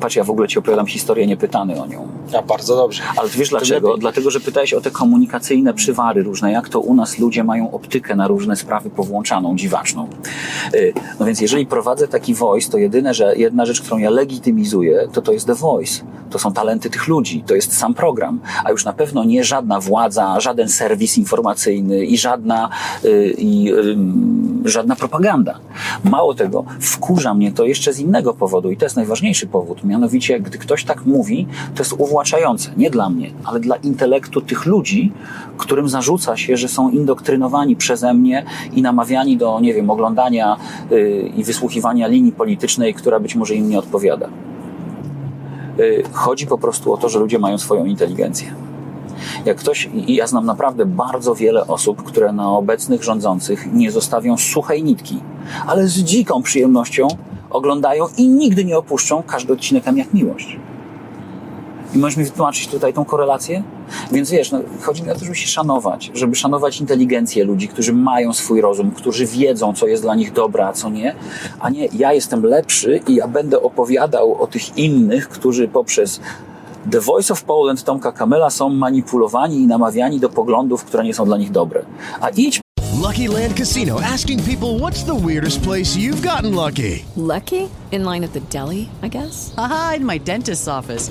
patrz, ja w ogóle ci opowiadam historię niepytany o nią. A bardzo dobrze. Ale wiesz dlaczego? lepiej. Dlatego, że pytałeś o te komunikacyjne przywary różne, jak to u nas ludzie mają optykę na różne sprawy powłączaną, dziwaczną. Y, No więc jeżeli prowadzę taki voice, to jedyne, że jedna rzecz, którą ja legitymizuję, to to jest the voice. To są talenty tych ludzi, to jest sam program, a już na pewno nie żadna władza, żaden serwis informacyjny i żadna, y, i, ym, żadna propaganda. Mało tego, wkurza mnie to jeszcze z innego powodu i to jest najważniejszy powód. Mianowicie, gdy ktoś tak mówi, to jest Nie dla mnie, ale dla intelektu tych ludzi, którym zarzuca się, że są indoktrynowani przeze mnie i namawiani do, nie wiem, oglądania y, i wysłuchiwania linii politycznej, która być może im nie odpowiada. Y, chodzi po prostu o to, że ludzie mają swoją inteligencję. Jak ktoś, i ja znam naprawdę bardzo wiele osób, które na obecnych rządzących nie zostawią suchej nitki, ale z dziką przyjemnością oglądają i nigdy nie opuszczą każdy odcinek jak miłość. I możesz mi wytłumaczyć tutaj tą korelację? Więc wiesz, no, chodzi mi o to, żeby się szanować, żeby szanować inteligencję ludzi, którzy mają swój rozum, którzy wiedzą, co jest dla nich dobre, a co nie, a nie ja jestem lepszy i ja będę opowiadał o tych innych, którzy poprzez The Voice of Poland Tomka Kamela są manipulowani i namawiani do poglądów, które nie są dla nich dobre. A idź Lucky Land Casino asking people what's the weirdest place you've gotten lucky? Lucky? In line at the deli, I guess? Aha, in my dentist's office.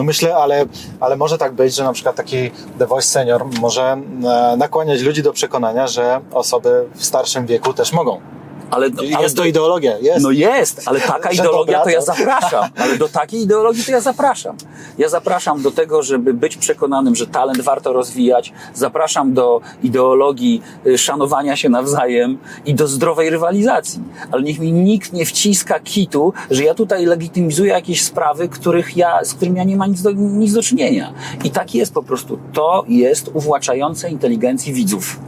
No myślę, ale, ale może tak być, że na przykład taki The Voice Senior może e, nakłaniać ludzi do przekonania, że osoby w starszym wieku też mogą. Ale, ale jest to ideologia, jest. No jest, ale taka Że ideologia dobra, to ja zapraszam. Ale do takiej ideologii to ja zapraszam. Ja zapraszam do tego, żeby być przekonanym, że talent warto rozwijać. Zapraszam do ideologii y, szanowania się nawzajem i do zdrowej rywalizacji. Ale niech mi nikt nie wciska kitu, że ja tutaj legitymizuję jakieś sprawy, których ja, z którymi ja nie mam nic do, nic do czynienia. I tak jest po prostu. To jest uwłaczające inteligencji widzów.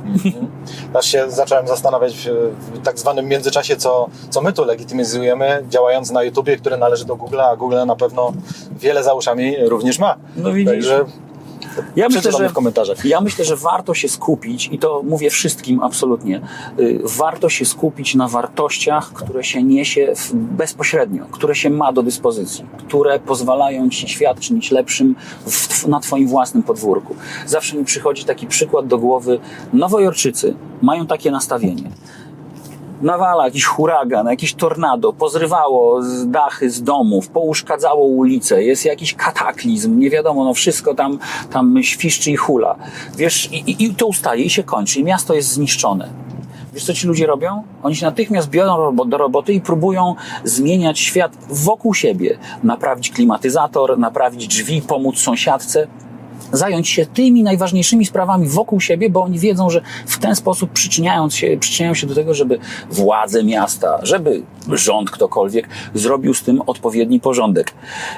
Aż się zacząłem zastanawiać w tak zwanym międzyczasie, co, co my tu legitymizujemy, działając na YouTubie, który należy do Google'a, a Google na pewno wiele za uszami również ma. No widzisz. Także Ja myślę, że, w komentarzach. ja myślę, że warto się skupić, i to mówię wszystkim absolutnie, y, warto się skupić na wartościach, które się niesie w, bezpośrednio, które się ma do dyspozycji, które pozwalają ci świat czynić lepszym w, na twoim własnym podwórku. Zawsze mi przychodzi taki przykład do głowy. Nowojorczycy mają takie nastawienie nawala jakiś huragan, jakieś tornado, pozrywało z dachy z domów, pouszkadzało ulice, jest jakiś kataklizm, nie wiadomo, no wszystko tam, tam świszczy i hula. Wiesz, i, i, i to ustaje i się kończy i miasto jest zniszczone. Wiesz, co ci ludzie robią? Oni się natychmiast biorą do roboty i próbują zmieniać świat wokół siebie. Naprawić klimatyzator, naprawić drzwi, pomóc sąsiadce zająć się tymi najważniejszymi sprawami wokół siebie, bo oni wiedzą, że w ten sposób przyczyniając się, przyczyniają się do tego, żeby władze miasta, żeby rząd ktokolwiek zrobił z tym odpowiedni porządek.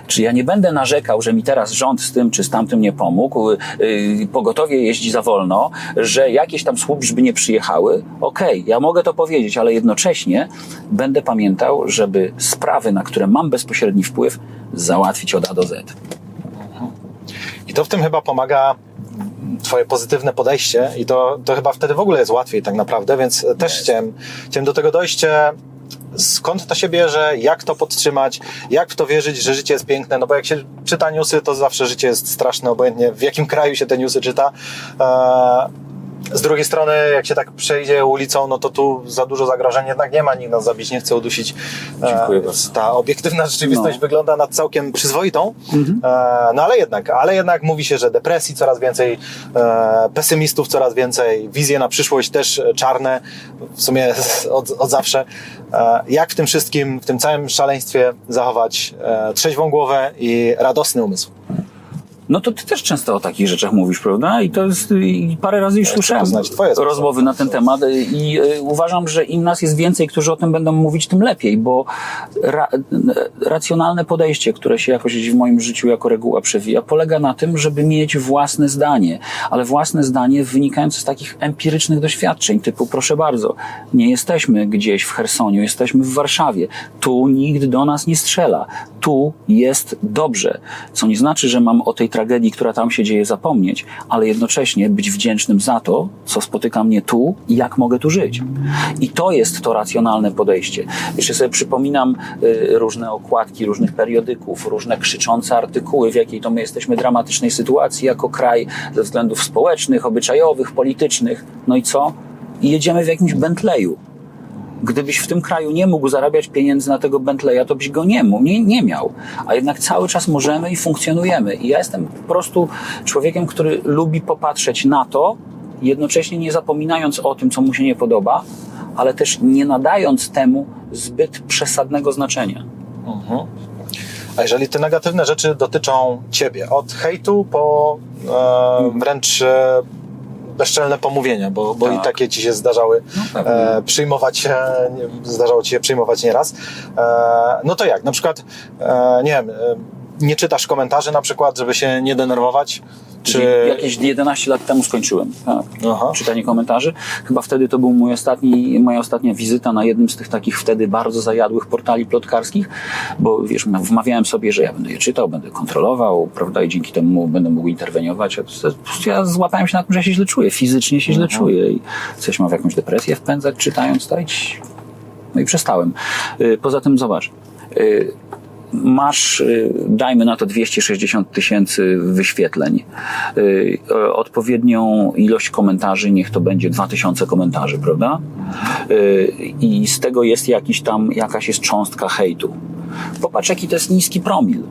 Czy ja nie będę narzekał, że mi teraz rząd z tym czy z tamtym nie pomógł, yy, pogotowie jeździ za wolno, że jakieś tam służby nie przyjechały? Okej, ja mogę to powiedzieć, ale jednocześnie będę pamiętał, żeby sprawy, na które mam bezpośredni wpływ, załatwić od A do Z. I to w tym chyba pomaga Twoje pozytywne podejście i to, to chyba wtedy w ogóle jest łatwiej tak naprawdę, więc też chciałem, chciałem do tego dojść. Skąd to się bierze, jak to podtrzymać, jak w to wierzyć, że życie jest piękne, no bo jak się czyta newsy, to zawsze życie jest straszne, obojętnie w jakim kraju się te newsy czyta. Z drugiej strony, jak się tak przejdzie ulicą, no to tu za dużo zagrożeń jednak nie ma, nikt nas zabić nie chce udusić. E, Dziękuję więc Ta obiektywna rzeczywistość No. wygląda na całkiem przyzwoitą. E, No ale jednak, ale jednak mówi się, że depresji coraz więcej, e, pesymistów coraz więcej, wizje na przyszłość też czarne, w sumie od, od zawsze. Jak w tym wszystkim, w tym całym szaleństwie zachować trzeźwą głowę i radosny umysł? No to ty też często o takich rzeczach mówisz, prawda? I to jest, i parę razy już chcę słyszałem rozmowy na ten temat i y, uważam, że im nas jest więcej, którzy o tym będą mówić, tym lepiej, bo ra, racjonalne podejście, które się jakoś w moim życiu jako reguła przewija, polega na tym, żeby mieć własne zdanie, ale własne zdanie wynikające z takich empirycznych doświadczeń, typu proszę bardzo, nie jesteśmy gdzieś w Chersoniu, jesteśmy w Warszawie, tu nikt do nas nie strzela, tu jest dobrze, co nie znaczy, że mam o tej tragedii, która tam się dzieje, zapomnieć, ale jednocześnie być wdzięcznym za to, co spotyka mnie tu i jak mogę tu żyć. I to jest to racjonalne podejście. Jeszcze sobie przypominam y, różne okładki różnych periodyków, różne krzyczące artykuły, w jakiej to my jesteśmy dramatycznej sytuacji jako kraj ze względów społecznych, obyczajowych, politycznych. No i co? I jedziemy w jakimś Bentleyu. Gdybyś w tym kraju nie mógł zarabiać pieniędzy na tego Bentleya, to byś go nie, mógł, nie, nie miał. A jednak cały czas możemy i funkcjonujemy. I ja jestem po prostu człowiekiem, który lubi popatrzeć na to, jednocześnie nie zapominając o tym, co mu się nie podoba, ale też nie nadając temu zbyt przesadnego znaczenia. Mhm. A jeżeli te negatywne rzeczy dotyczą ciebie, od hejtu po e, wręcz e, bezczelne pomówienia, bo, bo i Tak. takie ci się zdarzały pewnie. e, przyjmować, e, zdarzało ci się przyjmować nieraz. E, no to jak? Na przykład, e, nie wiem, e, nie czytasz komentarzy na przykład, żeby się nie denerwować? Czy... Jakieś 11 lat temu skończyłem. Tak. Czytanie komentarzy. Chyba wtedy to był mój ostatni, moja ostatnia wizyta na jednym z tych takich wtedy bardzo zajadłych portali plotkarskich, bo wiesz, wmawiałem sobie, że ja będę je czytał, będę kontrolował, prawda, i dzięki temu będę mógł interweniować. Ja, złapałem się na tym, że ja się źle czuję, fizycznie się źle Mhm. czuję i coś mam w jakąś depresję wpędzać, czytając i no i przestałem. Y, Poza tym zobacz, y, masz, y, dajmy na to 260 tysięcy wyświetleń, y, odpowiednią ilość komentarzy, niech to będzie 2000 komentarzy, prawda? Y, I z tego jest jakiś tam, jakaś jest cząstka hejtu. Popatrz, jaki to jest niski promil.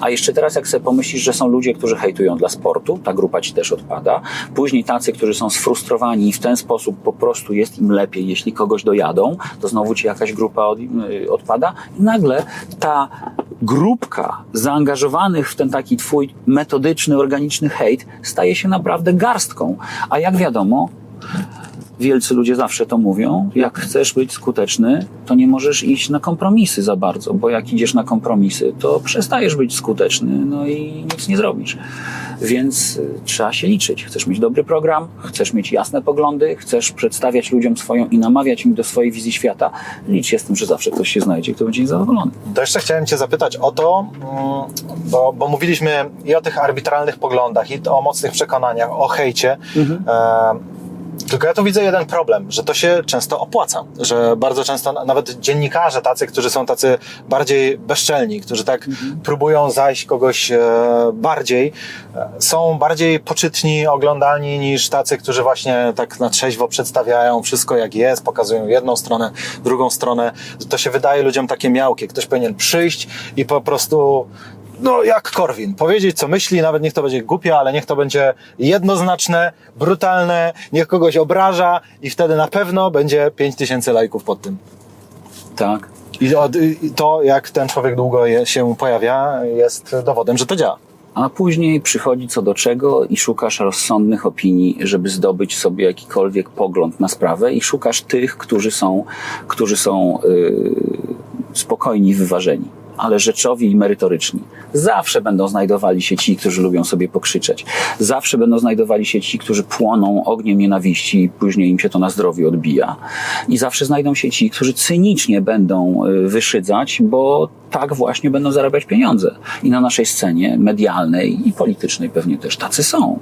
A jeszcze teraz, jak sobie pomyślisz, że są ludzie, którzy hejtują dla sportu, ta grupa ci też odpada. Później tacy, którzy są sfrustrowani i w ten sposób po prostu jest im lepiej, jeśli kogoś dojadą, to znowu ci jakaś grupa od, odpada. I nagle ta grupka zaangażowanych w ten taki twój metodyczny, organiczny hejt staje się naprawdę garstką. A jak wiadomo, wielcy ludzie zawsze to mówią, jak chcesz być skuteczny, to nie możesz iść na kompromisy za bardzo, bo jak idziesz na kompromisy, to przestajesz być skuteczny, no i nic nie zrobisz. Więc y, trzeba się liczyć. Chcesz mieć dobry program, chcesz mieć jasne poglądy, chcesz przedstawiać ludziom swoją i namawiać im do swojej wizji świata, licz się z tym, że zawsze ktoś się znajdzie, kto będzie zadowolony. To jeszcze chciałem Cię zapytać o to, mm, bo, bo mówiliśmy i o tych arbitralnych poglądach, i o mocnych przekonaniach, o hejcie. E, tylko ja tu widzę jeden problem, że to się często opłaca, że bardzo często na- nawet dziennikarze tacy, którzy są tacy bardziej bezczelni, którzy tak próbują zajść kogoś e, bardziej, e, są bardziej poczytni, oglądalni niż tacy, którzy właśnie tak na trzeźwo przedstawiają wszystko jak jest, pokazują jedną stronę, drugą stronę. To się wydaje ludziom takie miałkie. Ktoś powinien przyjść i po prostu no jak Korwin, powiedzieć co myśli, nawet niech to będzie głupie, ale niech to będzie jednoznaczne, brutalne, niech kogoś obraża i wtedy na pewno będzie 5000 lajków pod tym. Tak. I to, jak ten człowiek długo je, się pojawia, jest dowodem, że to działa. A później przychodzi co do czego i szukasz rozsądnych opinii, żeby zdobyć sobie jakikolwiek pogląd na sprawę i szukasz tych, którzy są, którzy są yy, spokojni wyważeni, ale rzeczowi i merytoryczni. Zawsze będą znajdowali się ci, którzy lubią sobie pokrzyczeć. Zawsze będą znajdowali się ci, którzy płoną ogniem nienawiści i później im się to na zdrowiu odbija. I zawsze znajdą się ci, którzy cynicznie będą y, wyszydzać, bo tak właśnie będą zarabiać pieniądze. I na naszej scenie medialnej i politycznej pewnie też tacy są.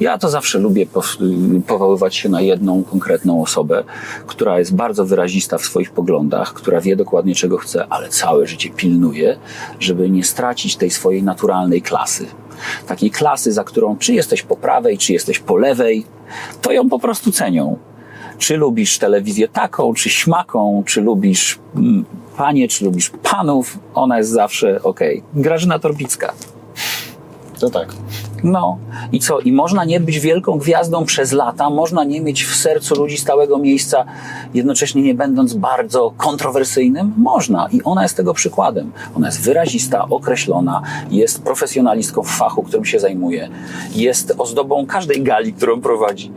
Ja to zawsze lubię pow- powoływać się na jedną konkretną osobę, która jest bardzo wyrazista w swoich poglądach, która wie dokładnie czego chce, ale całe życie pilnuje, żeby nie stracić tej swojej naturalnej klasy. Takiej klasy, za którą czy jesteś po prawej, czy jesteś po lewej, to ją po prostu cenią. Czy lubisz telewizję taką, czy śmaką, czy lubisz mm, panie, czy lubisz panów, ona jest zawsze okej. Grażyna Torbicka. To tak. No i co? I można nie być wielką gwiazdą przez lata, można nie mieć w sercu ludzi stałego miejsca, jednocześnie nie będąc bardzo kontrowersyjnym? Można. I ona jest tego przykładem. Ona jest wyrazista, określona, jest profesjonalistką w fachu, którym się zajmuje, jest ozdobą każdej gali, którą prowadzi,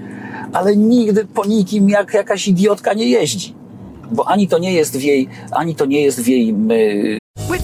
ale nigdy po nikim jak jakaś idiotka nie jeździ. Bo ani to nie jest w jej, ani to nie jest w jej y,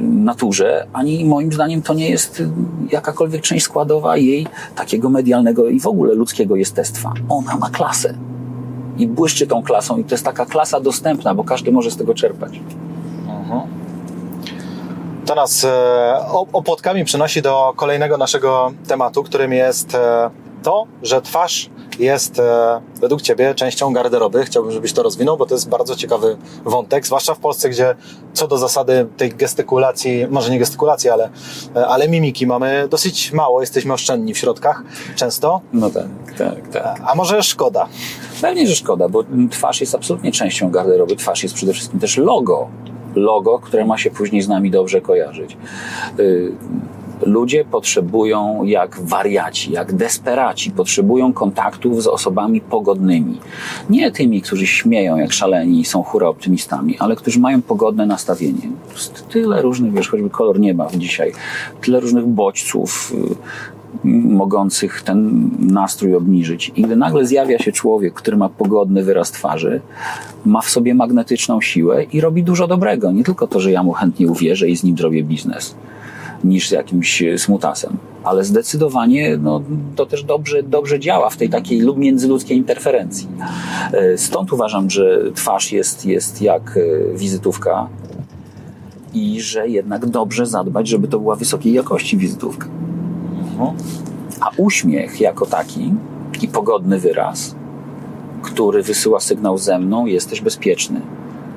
Naturze, ani moim zdaniem to nie jest y, jakakolwiek część składowa jej takiego medialnego i w ogóle ludzkiego jestestwa. Ona ma klasę. I błyszczy tą klasą i to jest taka klasa dostępna, bo każdy może z tego czerpać. To nas e, przenosi do kolejnego naszego tematu, którym jest e, to, że twarz jest e, według Ciebie częścią garderoby. Chciałbym, żebyś to rozwinął, bo to jest bardzo ciekawy wątek, zwłaszcza w Polsce, gdzie co do zasady tej gestykulacji, może nie gestykulacji, ale, e, ale mimiki mamy dosyć mało, jesteśmy oszczędni w środkach często. No tak, tak, tak. A może szkoda? Pewnie, że szkoda, bo twarz jest absolutnie częścią garderoby. Twarz jest przede wszystkim też logo. Logo, które ma się później z nami dobrze kojarzyć. Ludzie potrzebują, jak wariaci, jak desperaci, potrzebują kontaktów z osobami pogodnymi. Nie tymi, którzy śmieją jak szaleni i są hura optymistami, ale którzy mają pogodne nastawienie. Tyle różnych, wiesz, choćby kolor nieba dzisiaj, tyle różnych bodźców, y, mogących ten nastrój obniżyć. I gdy nagle zjawia się człowiek, który ma pogodny wyraz twarzy, ma w sobie magnetyczną siłę i robi dużo dobrego. Nie tylko to, że ja mu chętnie uwierzę i z nim zrobię biznes niż z jakimś smutasem. Ale zdecydowanie no, to też dobrze, dobrze działa w tej takiej lub międzyludzkiej interferencji. E, Stąd uważam, że twarz jest, jest jak e, wizytówka i że jednak dobrze zadbać, żeby to była wysokiej jakości wizytówka. A uśmiech jako taki i pogodny wyraz, który wysyła sygnał ze mną, jesteś bezpieczny.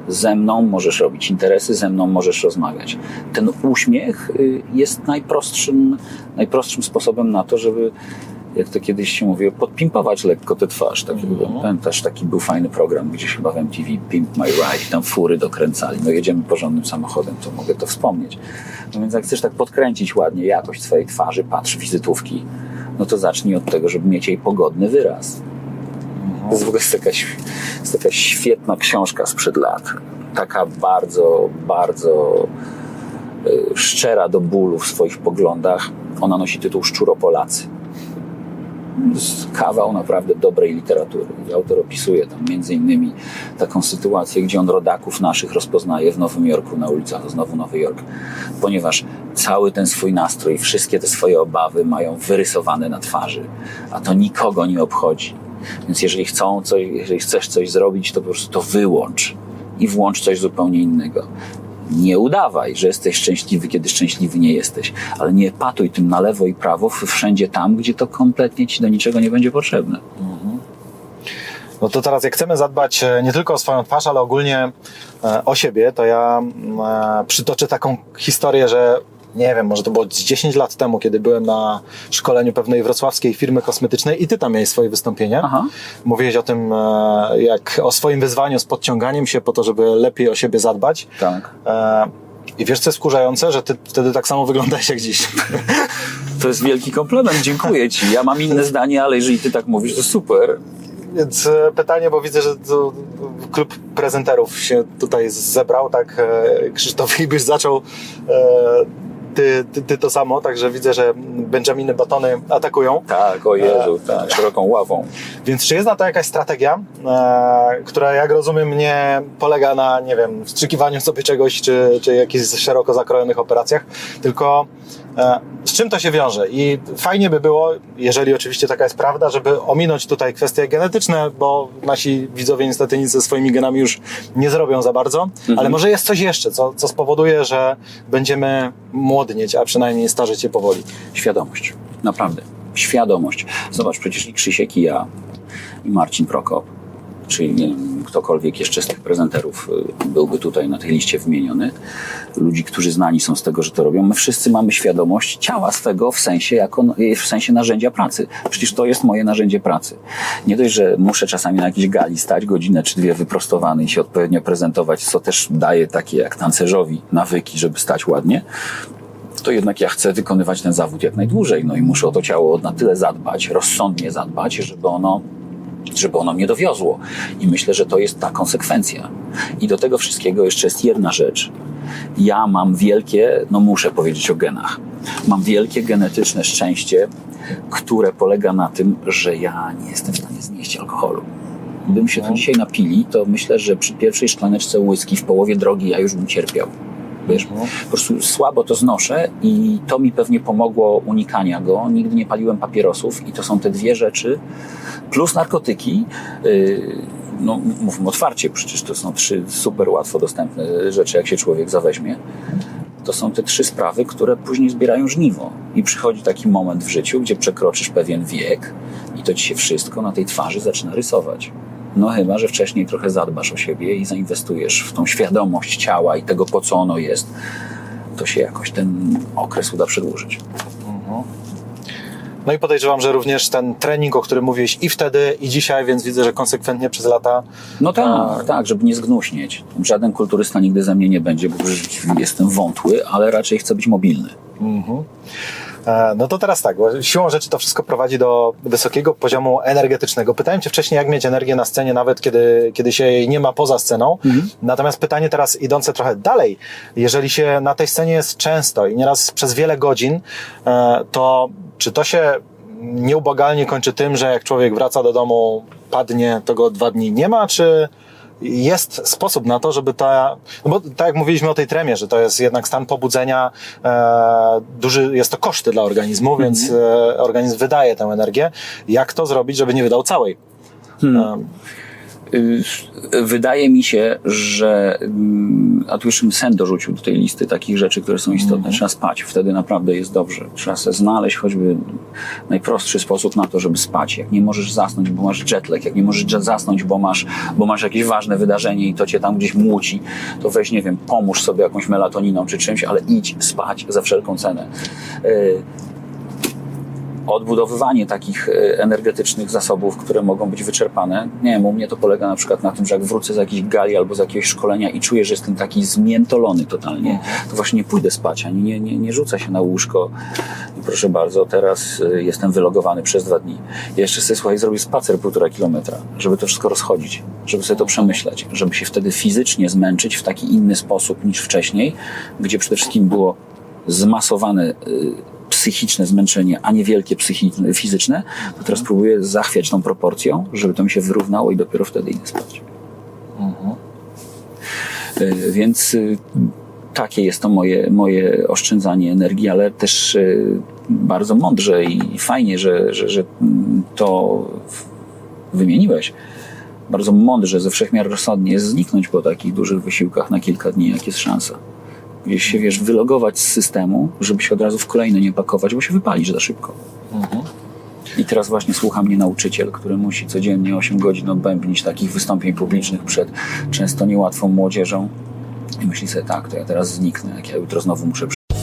Ze mną możesz robić interesy, ze mną możesz rozmawiać. Ten uśmiech y, jest najprostszym, najprostszym sposobem na to, żeby, jak to kiedyś się mówiło, podpimpować lekko tę twarz. Taki, Pamiętasz, taki był fajny program gdzieś chyba w MTV, Pimp My Ride, tam fury dokręcali. No jedziemy porządnym samochodem, to mogę to wspomnieć. No więc jak chcesz tak podkręcić ładnie jakość swojej twarzy, patrz wizytówki, no to zacznij od tego, żeby mieć jej pogodny wyraz. To jest w ogóle św- jest taka świetna książka sprzed lat. Taka bardzo, bardzo y, szczera do bólu w swoich poglądach. Ona nosi tytuł Szczuropolacy. Kawał naprawdę dobrej literatury. I Autor opisuje tam między innymi taką sytuację, gdzie on rodaków naszych rozpoznaje w Nowym Jorku na ulicach, znowu Nowy Jork, ponieważ cały ten swój nastrój, wszystkie te swoje obawy mają wyrysowane na twarzy, a to nikogo nie obchodzi. Więc jeżeli chcą jeżeli chcesz coś zrobić, to po prostu to wyłącz i włącz coś zupełnie innego. Nie udawaj, że jesteś szczęśliwy, kiedy szczęśliwy nie jesteś, ale nie patuj tym na lewo i prawo, wszędzie tam, gdzie to kompletnie ci do niczego nie będzie potrzebne. No to teraz jak chcemy zadbać e, nie tylko o swoją twarz, ale ogólnie e, o siebie, to ja mm, e, przytoczę taką historię, że nie wiem, może to było z 10 lat temu, kiedy byłem na szkoleniu pewnej wrocławskiej firmy kosmetycznej i ty tam miałeś swoje wystąpienie. Mówiłeś o tym, e, jak o swoim wyzwaniu z podciąganiem się po to, żeby lepiej o siebie zadbać. Tak. E, I wiesz, co jest wkurzające? Że ty wtedy tak samo wyglądałeś jak dziś. To jest wielki komplement, dziękuję ci. Ja mam inne zdanie, ale jeżeli ty tak mówisz, to super. Więc e, pytanie, bo widzę, że klub prezenterów się tutaj zebrał, tak? Krzysztof, i byś zaczął ty, ty, ty to samo, także widzę, że Benjaminy Batony atakują. Tak, o Jezu, tak, szeroką ławą. Więc czy jest na to jakaś strategia, e, która jak rozumiem nie polega na, nie wiem, wstrzykiwaniu sobie czegoś, czy, czy jakichś szeroko zakrojonych operacjach, tylko e, z czym to się wiąże? I fajnie by było, jeżeli oczywiście taka jest prawda, żeby ominąć tutaj kwestie genetyczne, bo nasi widzowie niestety nic ze swoimi genami już nie zrobią za bardzo, ale może jest coś jeszcze, co, co spowoduje, że będziemy młodnieć, a przynajmniej starzeć się powoli. Świadomość. Naprawdę. Świadomość. Zobacz, przecież i Krzysiek, i ja, i Marcin Prokop, czy nie ktokolwiek jeszcze z tych prezenterów y, byłby tutaj na tej liście wymieniony, ludzi, którzy znani są z tego, że to robią, my wszyscy mamy świadomość ciała swego w sensie, jako, w sensie narzędzia pracy. Przecież to jest moje narzędzie pracy. Nie dość, że muszę czasami na jakiejś gali stać godzinę czy dwie wyprostowany i się odpowiednio prezentować, co też daje takie jak tancerzowi nawyki, żeby stać ładnie, to jednak ja chcę wykonywać ten zawód jak najdłużej. No i muszę o to ciało na tyle zadbać, rozsądnie zadbać, żeby ono żeby ono mnie dowiozło. I myślę, że to jest ta konsekwencja. I do tego wszystkiego jeszcze jest jedna rzecz. Ja mam wielkie, no muszę powiedzieć o genach, mam wielkie genetyczne szczęście, które polega na tym, że ja nie jestem w stanie znieść alkoholu. Gdybym się tu dzisiaj napili, to myślę, że przy pierwszej szklaneczce whisky w połowie drogi ja już bym cierpiał. Wiesz, po prostu słabo to znoszę i to mi pewnie pomogło unikania go. Nigdy nie paliłem papierosów i to są te dwie rzeczy, plus narkotyki. Yy, no, mówmy otwarcie, przecież to są trzy super łatwo dostępne rzeczy, jak się człowiek zaweźmie. to są te trzy sprawy, które później zbierają żniwo. I przychodzi taki moment w życiu, gdzie przekroczysz pewien wiek i to ci się wszystko na tej twarzy zaczyna rysować. No chyba, że wcześniej trochę zadbasz o siebie i zainwestujesz w tą świadomość ciała i tego, po co ono jest, to się jakoś ten okres uda przedłużyć. No i podejrzewam, że również ten trening, o którym mówiłeś i wtedy, i dzisiaj, więc widzę, że konsekwentnie przez lata. No tak, tak, żeby nie zgnuśnieć. Żaden kulturysta nigdy ze mnie nie będzie, bo jestem wątły, ale raczej chcę być mobilny. Mhm. E, No to teraz tak, bo siłą rzeczy to wszystko prowadzi do wysokiego poziomu energetycznego. Pytałem Cię wcześniej, jak mieć energię na scenie, nawet kiedy, kiedy się jej nie ma poza sceną. Natomiast pytanie teraz idące trochę dalej. Jeżeli się na tej scenie jest często i nieraz przez wiele godzin, e, to czy to się nieubłagalnie kończy tym, że jak człowiek wraca do domu, padnie, to go dwa dni nie ma, czy jest sposób na to, żeby ta, no bo tak jak mówiliśmy o tej tremie, że to jest jednak stan pobudzenia, e, duży, jest to koszty dla organizmu, więc e, organizm wydaje tę energię. Jak to zrobić, żeby nie wydał całej? Hmm. Y, Wydaje mi się, że mm, a tu bym sen dorzucił do tej listy takich rzeczy, które są istotne. Trzeba spać, wtedy naprawdę jest dobrze. Trzeba sobie znaleźć choćby najprostszy sposób na to, żeby spać. Jak nie możesz zasnąć, bo masz jetlag, jak nie możesz zasnąć, bo masz, bo masz jakieś ważne wydarzenie i to cię tam gdzieś młóci, to weź, nie wiem, pomóż sobie jakąś melatoniną czy czymś, ale idź spać za wszelką cenę. Y, odbudowywanie takich e, energetycznych zasobów, które mogą być wyczerpane. Nie wiem, u mnie to polega na przykład na tym, że jak wrócę z jakiejś gali albo z jakiegoś szkolenia i czuję, że jestem taki zmiętolony totalnie, to właśnie nie pójdę spać, ani nie, nie, nie rzucę się na łóżko. I proszę bardzo, teraz e, jestem wylogowany przez dwa dni. Jeszcze sobie, słuchaj, zrobię spacer półtora kilometra, żeby to wszystko rozchodzić, żeby sobie to przemyśleć, żeby się wtedy fizycznie zmęczyć w taki inny sposób niż wcześniej, gdzie przede wszystkim było zmasowane y, psychiczne zmęczenie, a nie wielkie psychiczne, fizyczne, to teraz próbuję zachwiać tą proporcją, żeby to mi się wyrównało i dopiero wtedy idę spać. Y, Więc y, takie jest to moje, moje oszczędzanie energii, ale też y, bardzo mądrze i fajnie, że, że, że to wymieniłeś. Bardzo mądrze, ze wszechmiar rozsądnie jest zniknąć po takich dużych wysiłkach na kilka dni, jak jest szansa. Gdzieś się, wiesz, wylogować z systemu, żeby się od razu w kolejny nie pakować, bo się wypalisz za szybko. I teraz właśnie słucha mnie nauczyciel, który musi codziennie 8 godzin odbębnić takich wystąpień publicznych przed często niełatwą młodzieżą. I myśli sobie, tak, to ja teraz zniknę, jak ja jutro znowu muszę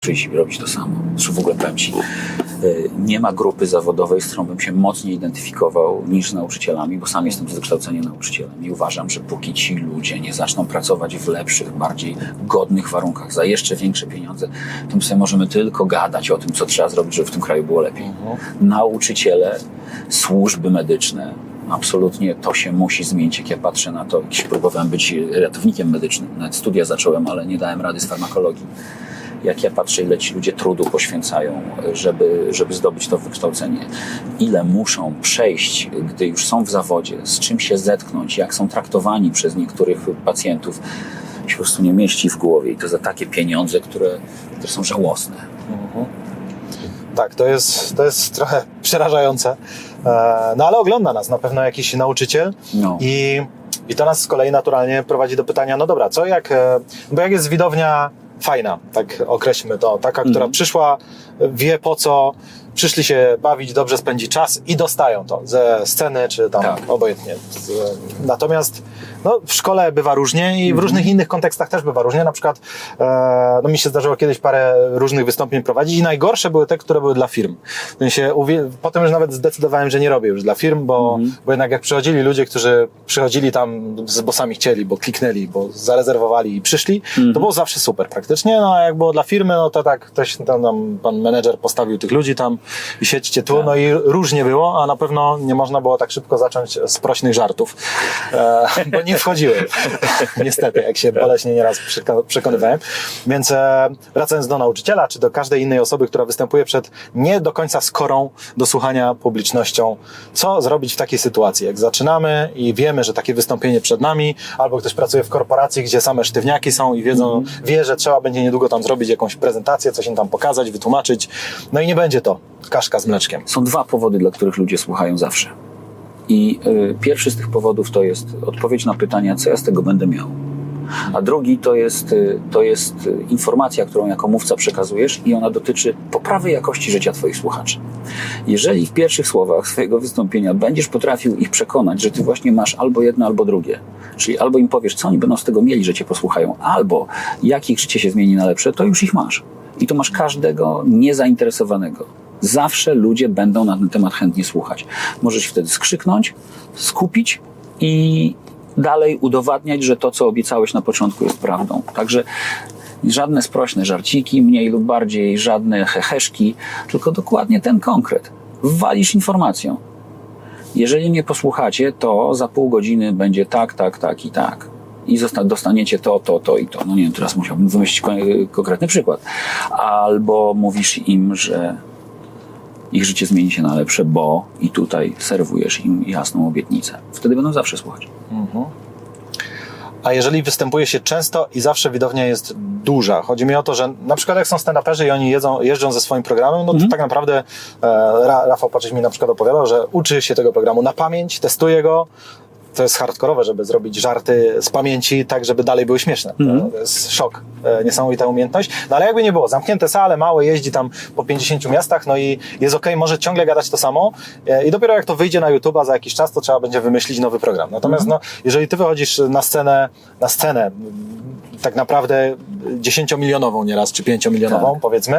Przyjść i robić to samo. Zresztą w ogóle powiem Ci, y, nie ma grupy zawodowej, z którą bym się mocniej identyfikował niż z nauczycielami, bo sam jestem z wykształcenia nauczycielem i uważam, że póki ci ludzie nie zaczną pracować w lepszych, bardziej godnych warunkach, za jeszcze większe pieniądze, to my sobie możemy tylko gadać o tym, co trzeba zrobić, żeby w tym kraju było lepiej. Nauczyciele, służby medyczne, Absolutnie to się musi zmienić, jak ja patrzę na to. Kiedyś próbowałem być ratownikiem medycznym, nawet studia zacząłem, ale nie dałem rady z farmakologii jak ja patrzę, ile ci ludzie trudu poświęcają, żeby, żeby zdobyć to wykształcenie, ile muszą przejść, gdy już są w zawodzie, z czym się zetknąć, jak są traktowani przez niektórych pacjentów, się po prostu nie mieści w głowie i to za takie pieniądze, które, które są żałosne. Tak, to jest, to jest trochę przerażające. E, No ale ogląda nas na pewno jakiś nauczyciel No. i, i to nas z kolei naturalnie prowadzi do pytania, no dobra, co jak, e, bo jak jest widownia fajna, tak określmy to, taka, która przyszła, wie po co, przyszli się bawić, dobrze spędzi czas i dostają to ze sceny, czy tam obojętnie. Z- Natomiast no, w szkole bywa różnie i w różnych innych kontekstach też bywa różnie. Na przykład e, no, mi się zdarzyło kiedyś parę różnych wystąpień prowadzić i najgorsze były te, które były dla firm. W sensie, uwie- potem już nawet zdecydowałem, że nie robię już dla firm, bo, bo jednak jak przychodzili ludzie, którzy przychodzili tam, z- bo sami chcieli, bo kliknęli, bo zarezerwowali i przyszli, to było zawsze super praktycznie, no a jak było dla firmy, no to tak ktoś tam, tam pan menedżer postawił tych ludzi tam i siedźcie tu, no i różnie było, a na pewno nie można było tak szybko zacząć z prośnych żartów, e, bo nie wchodziły. Niestety, jak się boleśnie nieraz przeko- przekonywałem. Więc e, wracając do nauczyciela, czy do każdej innej osoby, która występuje przed nie do końca skorą do słuchania publicznością, co zrobić w takiej sytuacji? Jak zaczynamy i wiemy, że takie wystąpienie przed nami, albo ktoś pracuje w korporacji, gdzie same sztywniaki są i wiedzą, wie, że trzeba będzie niedługo tam zrobić jakąś prezentację, coś im tam pokazać, wytłumaczyć. No i nie będzie to kaszka z mleczkiem. Są dwa powody, dla których ludzie słuchają zawsze. I y, pierwszy z tych powodów to jest odpowiedź na pytania, co ja z tego będę miał. A drugi to jest, y, to jest y, informacja, którą jako mówca przekazujesz i ona dotyczy poprawy jakości życia Twoich słuchaczy. Jeżeli w pierwszych słowach swojego wystąpienia będziesz potrafił ich przekonać, że Ty właśnie masz albo jedno, albo drugie, czyli albo im powiesz, co oni będą z tego mieli, że Cię posłuchają, albo jak ich życie się zmieni na lepsze, to już ich masz. I to masz każdego niezainteresowanego. Zawsze ludzie będą na ten temat chętnie słuchać. Możesz wtedy skrzyknąć, skupić i dalej udowadniać, że to, co obiecałeś na początku, jest prawdą. Także żadne sprośne żarciki, mniej lub bardziej, żadne heheszki, tylko dokładnie ten konkret. Walisz informacją. Jeżeli mnie posłuchacie, to za pół godziny będzie tak, tak, tak i tak. I dostaniecie to, to, to i to. No nie wiem, teraz musiałbym wymyślić ko- konkretny przykład. Albo mówisz im, że ich życie zmieni się na lepsze, bo i tutaj serwujesz im jasną obietnicę. Wtedy będą zawsze słuchać. Mhm. A jeżeli występuje się często i zawsze widownia jest duża, chodzi mi o to, że na przykład jak są stand-uperzy i oni jedzą, jeżdżą ze swoim programem, no to tak naprawdę e, Ra, Rafał Paczyś mi na przykład opowiadał, że uczy się tego programu na pamięć, testuje go, to jest hardkorowe, żeby zrobić żarty z pamięci tak, żeby dalej były śmieszne. Mhm. To jest szok, e, niesamowita umiejętność. No ale jakby nie było, zamknięte sale, małe, jeździ tam po 50 miastach, no i jest okej, może ciągle gadać to samo e, i dopiero jak to wyjdzie na YouTube'a za jakiś czas, to trzeba będzie wymyślić nowy program. Natomiast no, jeżeli ty wychodzisz na scenę, na scenę tak naprawdę dziesięciomilionową nieraz, czy pięciomilionową, powiedzmy,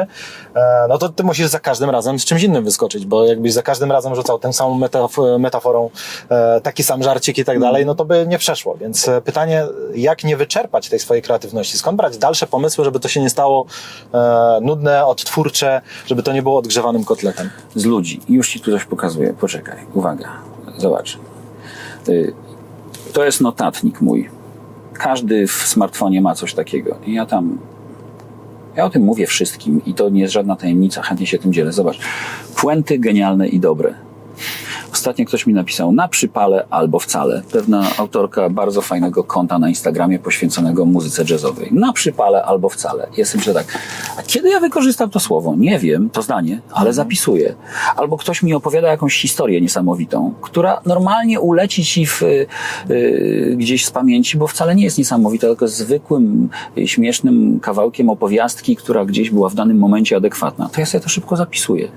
e, no to ty musisz za każdym razem z czymś innym wyskoczyć, bo jakbyś za każdym razem rzucał tą samą metaf- metaforą e, taki sam żarcik i tak dalej, no to by nie przeszło. Więc e, pytanie, jak nie wyczerpać tej swojej kreatywności? Skąd brać dalsze pomysły, żeby to się nie stało nudne, odtwórcze, żeby to nie było odgrzewanym kotletem? Z ludzi. Już ci tu coś pokazuję. Poczekaj. Uwaga. Zobacz. Y, To jest notatnik mój. Każdy w smartfonie ma coś takiego. I ja tam ja o tym mówię wszystkim i to nie jest żadna tajemnica, chętnie się tym dzielę. Zobacz. Puenty genialne i dobre. Ostatnio ktoś mi napisał na przypale albo wcale. Pewna autorka bardzo fajnego konta na Instagramie poświęconego muzyce jazzowej. Na przypale albo wcale. Jestem że tak. A kiedy ja wykorzystam to słowo? Nie wiem, to zdanie, ale zapisuję. Albo ktoś mi opowiada jakąś historię niesamowitą, która normalnie uleci ci w, y, y, gdzieś z pamięci, bo wcale nie jest niesamowita, tylko jest zwykłym, y, śmiesznym kawałkiem opowiastki, która gdzieś była w danym momencie adekwatna. To ja sobie to szybko zapisuję.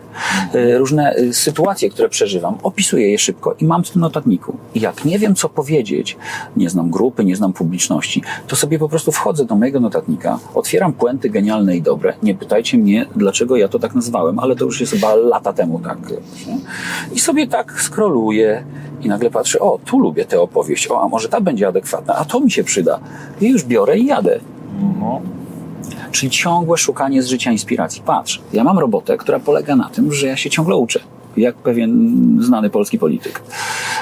Różne sytuacje, które przeżywam, opisuję je szybko i mam w tym notatniku. I jak nie wiem, co powiedzieć, nie znam grupy, nie znam publiczności, to sobie po prostu wchodzę do mojego notatnika, otwieram puenty genialne i dobre. Nie pytajcie mnie, dlaczego ja to tak nazwałem, ale to już jest chyba lata temu tak. nie? I sobie tak scrolluję i nagle patrzę, o, tu lubię tę opowieść, o, a może ta będzie adekwatna, a to mi się przyda. I już biorę i jadę. Czyli ciągłe szukanie z życia inspiracji. Patrz, ja mam robotę, która polega na tym, że ja się ciągle uczę. Jak pewien znany polski polityk.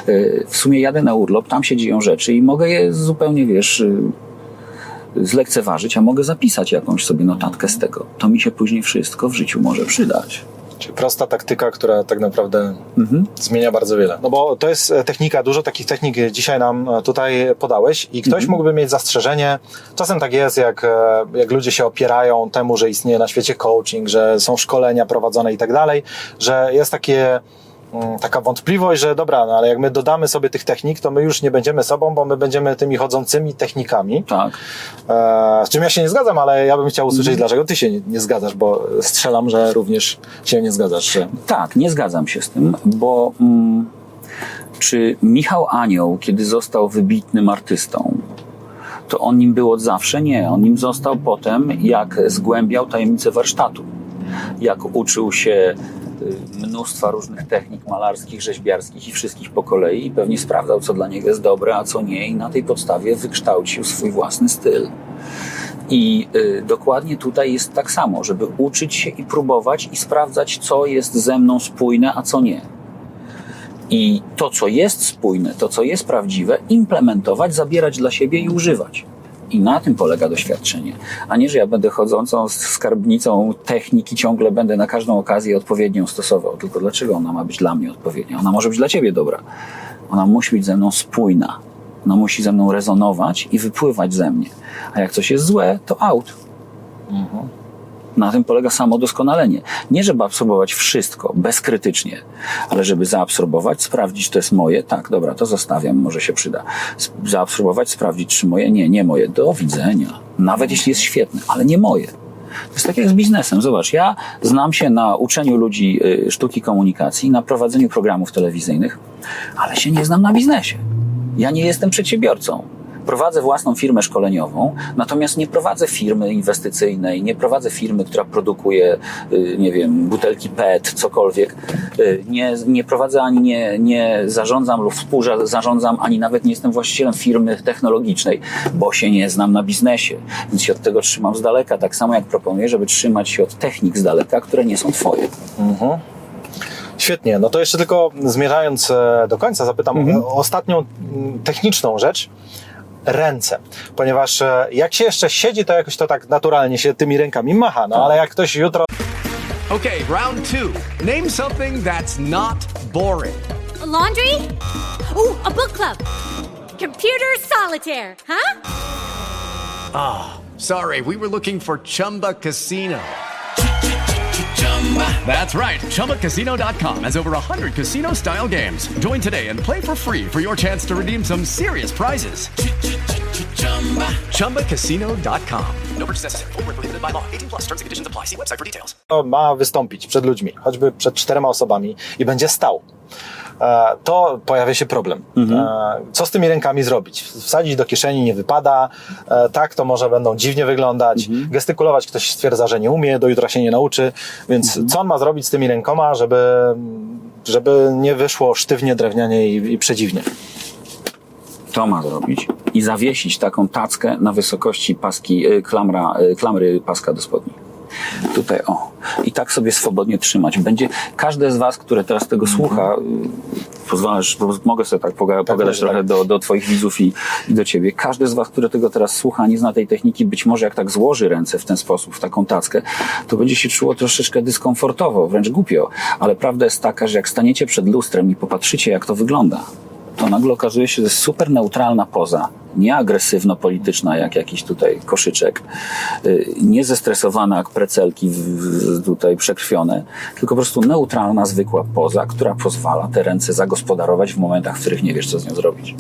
Yy, W sumie jadę na urlop, tam się dzieją rzeczy i mogę je zupełnie, wiesz, yy, zlekceważyć, a mogę zapisać jakąś sobie notatkę z tego. To mi się później wszystko w życiu może przydać. Czyli prosta taktyka, która tak naprawdę Mhm. zmienia bardzo wiele. No bo to jest e, technika, dużo takich technik dzisiaj nam e, tutaj podałeś i ktoś Mhm. mógłby mieć zastrzeżenie. Czasem tak jest, jak, e, jak ludzie się opierają temu, że istnieje na świecie coaching, że są szkolenia prowadzone i tak dalej, że jest takie taka wątpliwość, że dobra, no ale jak my dodamy sobie tych technik, to my już nie będziemy sobą, bo my będziemy tymi chodzącymi technikami. Tak. E, z czym ja się nie zgadzam, ale ja bym chciał usłyszeć, dlaczego ty się nie, nie zgadzasz, bo strzelam, że również się nie zgadzasz. Że... Tak, nie zgadzam się z tym, bo mm, czy Michał Anioł, kiedy został wybitnym artystą, to on nim był od zawsze? Nie, on nim został potem, jak zgłębiał tajemnice warsztatu. Jak uczył się mnóstwa różnych technik malarskich, rzeźbiarskich i wszystkich po kolei i pewnie sprawdzał, co dla niego jest dobre, a co nie i na tej podstawie wykształcił swój własny styl. I y, dokładnie tutaj jest tak samo, żeby uczyć się i próbować i sprawdzać, co jest ze mną spójne, a co nie. I to, co jest spójne, to, co jest prawdziwe, implementować, zabierać dla siebie i używać. I na tym polega doświadczenie. A nie, że ja będę chodzącą z skarbnicą techniki, ciągle będę na każdą okazję odpowiednią stosował. Tylko dlaczego ona ma być dla mnie odpowiednia? Ona może być dla ciebie dobra. Ona musi być ze mną spójna. Ona musi ze mną rezonować i wypływać ze mnie. A jak coś jest złe, to out. Na tym polega samo doskonalenie. Nie, żeby absorbować wszystko bezkrytycznie, ale żeby zaabsorbować, sprawdzić, to jest moje, tak, dobra, to zostawiam, może się przyda. Zaabsorbować, sprawdzić, czy moje, nie, nie moje, do widzenia. Nawet jeśli jest świetne, ale nie moje. To jest tak jak z biznesem. Zobacz, ja znam się na uczeniu ludzi y, sztuki komunikacji, na prowadzeniu programów telewizyjnych, ale się nie znam na biznesie. Ja nie jestem przedsiębiorcą. Prowadzę własną firmę szkoleniową, natomiast nie prowadzę firmy inwestycyjnej, nie prowadzę firmy, która produkuje, y, nie wiem, butelki PET, cokolwiek. Y, Nie, nie prowadzę ani nie, nie zarządzam lub współzarządzam, ani nawet nie jestem właścicielem firmy technologicznej, bo się nie znam na biznesie, więc się od tego trzymam z daleka. Tak samo jak proponuję, żeby trzymać się od technik z daleka, które nie są twoje. Mhm. Świetnie, no to jeszcze tylko zmierzając e, do końca zapytam o ostatnią techniczną rzecz. Ręce, ponieważ e, jak się jeszcze siedzi, to jakoś to tak naturalnie się tymi rękami macha, no ale jak ktoś jutro Okay, round two. Name something that's not boring. laundry? Ooh, a book club. Computer solitaire, huh? Ah, sorry, we were looking for Chumba Casino. That's right. ChumbaCasino.com has over 100 casino style games. Join today and play for free for your chance to redeem some serious prizes. ChumbaCasino.com. No purchase necessary. Where prohibited by law. 18 plus terms and conditions apply. See website for details. ma wystąpić przed ludźmi, choćby przed czterema osobami i będzie stał, to pojawia się problem. E, Co z tymi rękami zrobić? Wsadzić do kieszeni nie wypada, e, tak to może będą dziwnie wyglądać, gestykulować ktoś stwierdza, że nie umie, do jutra się nie nauczy, więc co on ma zrobić z tymi rękoma, żeby, żeby nie wyszło sztywnie, drewnianie i, i przedziwnie? To ma zrobić i zawiesić taką tackę na wysokości paski, klamra, klamry paska do spodni. Tutaj o. I tak sobie swobodnie trzymać. Będzie każde z Was, które teraz tego słucha, y, pozwalasz, mogę sobie tak poga- pogadać tak. trochę do, do Twoich widzów i, i do Ciebie. Każdy z Was, które tego teraz słucha, nie zna tej techniki, być może jak tak złoży ręce w ten sposób, w taką tackę, to będzie się czuło troszeczkę dyskomfortowo, wręcz głupio. Ale prawda jest taka, że jak staniecie przed lustrem i popatrzycie, jak to wygląda, to nagle okazuje się, że jest super neutralna poza, nie agresywno-polityczna jak jakiś tutaj koszyczek, y, nie zestresowana jak precelki tutaj przekrwione, tylko po prostu neutralna, zwykła poza, która pozwala te ręce zagospodarować w momentach, w których nie wiesz, co z nią zrobić.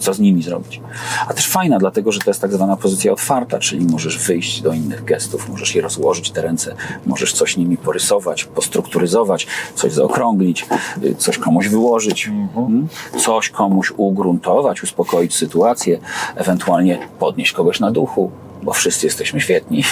Co z nimi zrobić. A też fajna, dlatego że to jest tak zwana pozycja otwarta, czyli możesz wyjść do innych gestów, możesz je rozłożyć, te ręce, możesz coś nimi porysować, postrukturyzować, coś zaokrąglić, y, coś komuś wyłożyć, mm, coś komuś ugruntować, uspokoić sytuację, ewentualnie podnieść kogoś na duchu, bo wszyscy jesteśmy świetni.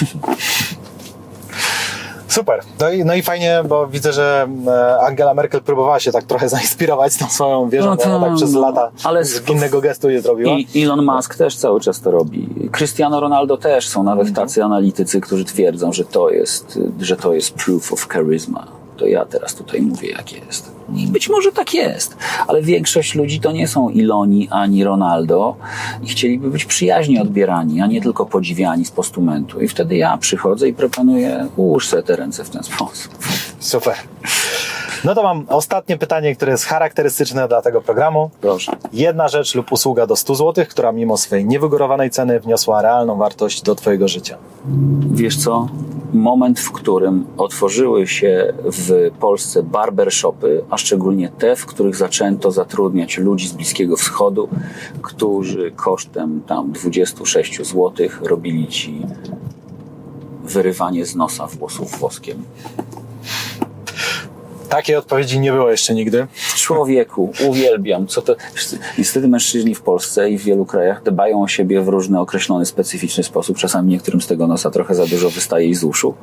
Super. No i, no i fajnie, bo widzę, że e, Angela Merkel próbowała się tak trochę zainspirować tą swoją wieżą, No bo ona to- tak przez lata ale z innego gestu je zrobiła. I Elon Musk też cały czas to robi. Cristiano Ronaldo też. Są nawet Mhm. tacy analitycy, którzy twierdzą, że to jest, że to jest proof of charisma. To ja teraz tutaj mówię, jak jest. I być może tak jest, ale większość ludzi to nie są Iloni ani Ronaldo i chcieliby być przyjaźnie odbierani, a nie tylko podziwiani z postumentu. I wtedy ja przychodzę i proponuję, ułóż sobie te ręce w ten sposób. Super. No to mam ostatnie pytanie, które jest charakterystyczne dla tego programu. Proszę. Jedna rzecz lub usługa do 100 zł, która mimo swojej niewygórowanej ceny wniosła realną wartość do Twojego życia. Wiesz co? Moment, w którym otworzyły się w Polsce barbershopy, a szczególnie te, w których zaczęto zatrudniać ludzi z Bliskiego Wschodu, którzy kosztem tam 26 zł robili ci wyrywanie z nosa włosów woskiem. Takiej odpowiedzi nie było jeszcze nigdy. Człowieku, uwielbiam. Co to... Niestety mężczyźni w Polsce i w wielu krajach dbają o siebie w różny określony, specyficzny sposób. Czasami niektórym z tego nosa trochę za dużo wystaje i z uszu.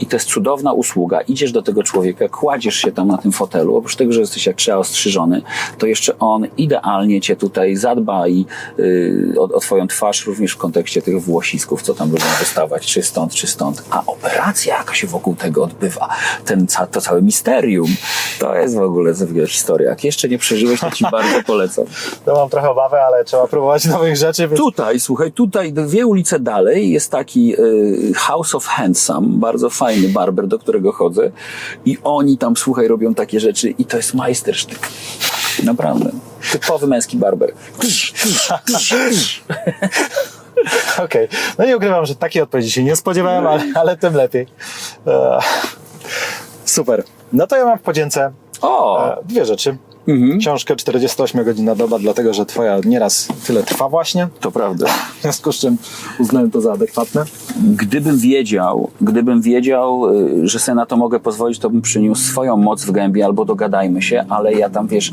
I to jest cudowna usługa. Idziesz do tego człowieka, kładziesz się tam na tym fotelu. Oprócz tego, że jesteś jak trzeba ostrzyżony, to jeszcze on idealnie cię tutaj zadba i yy, o, o twoją twarz również w kontekście tych włosisków, co tam lubią wystawać, czy stąd, czy stąd. A operacja jaka się wokół tego odbywa, ten, to całe misterium, Imperium. To jest w ogóle wiesz, historia. Jak jeszcze nie przeżyłeś, to ci bardzo polecam. To mam trochę obawę, ale trzeba próbować nowych rzeczy. Więc... Tutaj, słuchaj, tutaj dwie ulice dalej jest taki y, House of Handsome, bardzo fajny barber, do którego chodzę i oni tam, słuchaj, robią takie rzeczy i to jest majstersztyk. Naprawdę. Typowy męski barber. Okej. Okay. No nie ukrywam, że takiej odpowiedzi się nie spodziewałem, ale, ale tym lepiej. E, super. No to ja mam w podzięce o. E, dwie rzeczy. Mhm. Książkę 48 godzin na doba, dlatego że twoja nieraz tyle trwa właśnie. To prawda. W związku z czym uznałem to za adekwatne. Gdybym wiedział, gdybym wiedział, y, że sobie na to mogę pozwolić, to bym przyniósł swoją moc w gębie albo dogadajmy się, ale ja tam wiesz,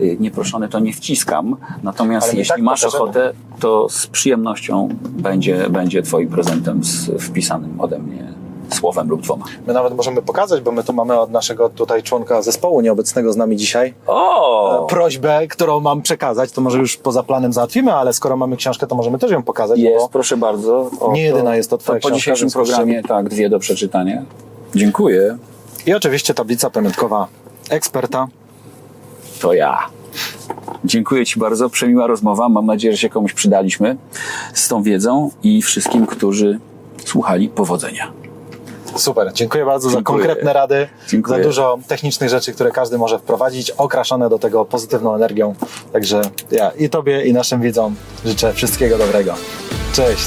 y, nieproszony to nie wciskam. Natomiast jeśli tak masz ochotę, to z przyjemnością będzie, będzie twoim prezentem z wpisanym ode mnie słowem lub dwoma. My nawet możemy pokazać, bo my tu mamy od naszego tutaj członka zespołu nieobecnego z nami dzisiaj o! E, prośbę, którą mam przekazać. To może już poza planem załatwimy, ale skoro mamy książkę, to możemy też ją pokazać. Jest, proszę bardzo. O, nie jedyna jest to twoja to. Po dzisiejszym programie, tak, dwie do przeczytania. Dziękuję. I oczywiście tablica pamiątkowa eksperta. To ja. Dziękuję Ci bardzo. Przemiła rozmowa. Mam nadzieję, że się komuś przydaliśmy z tą wiedzą i wszystkim, którzy słuchali. Powodzenia. Super, dziękuję bardzo dziękuję. za konkretne rady, dziękuję. za dużo technicznych rzeczy, które każdy może wprowadzić, okraszone do tego pozytywną energią. Także ja i Tobie, i naszym widzom życzę wszystkiego dobrego. Cześć!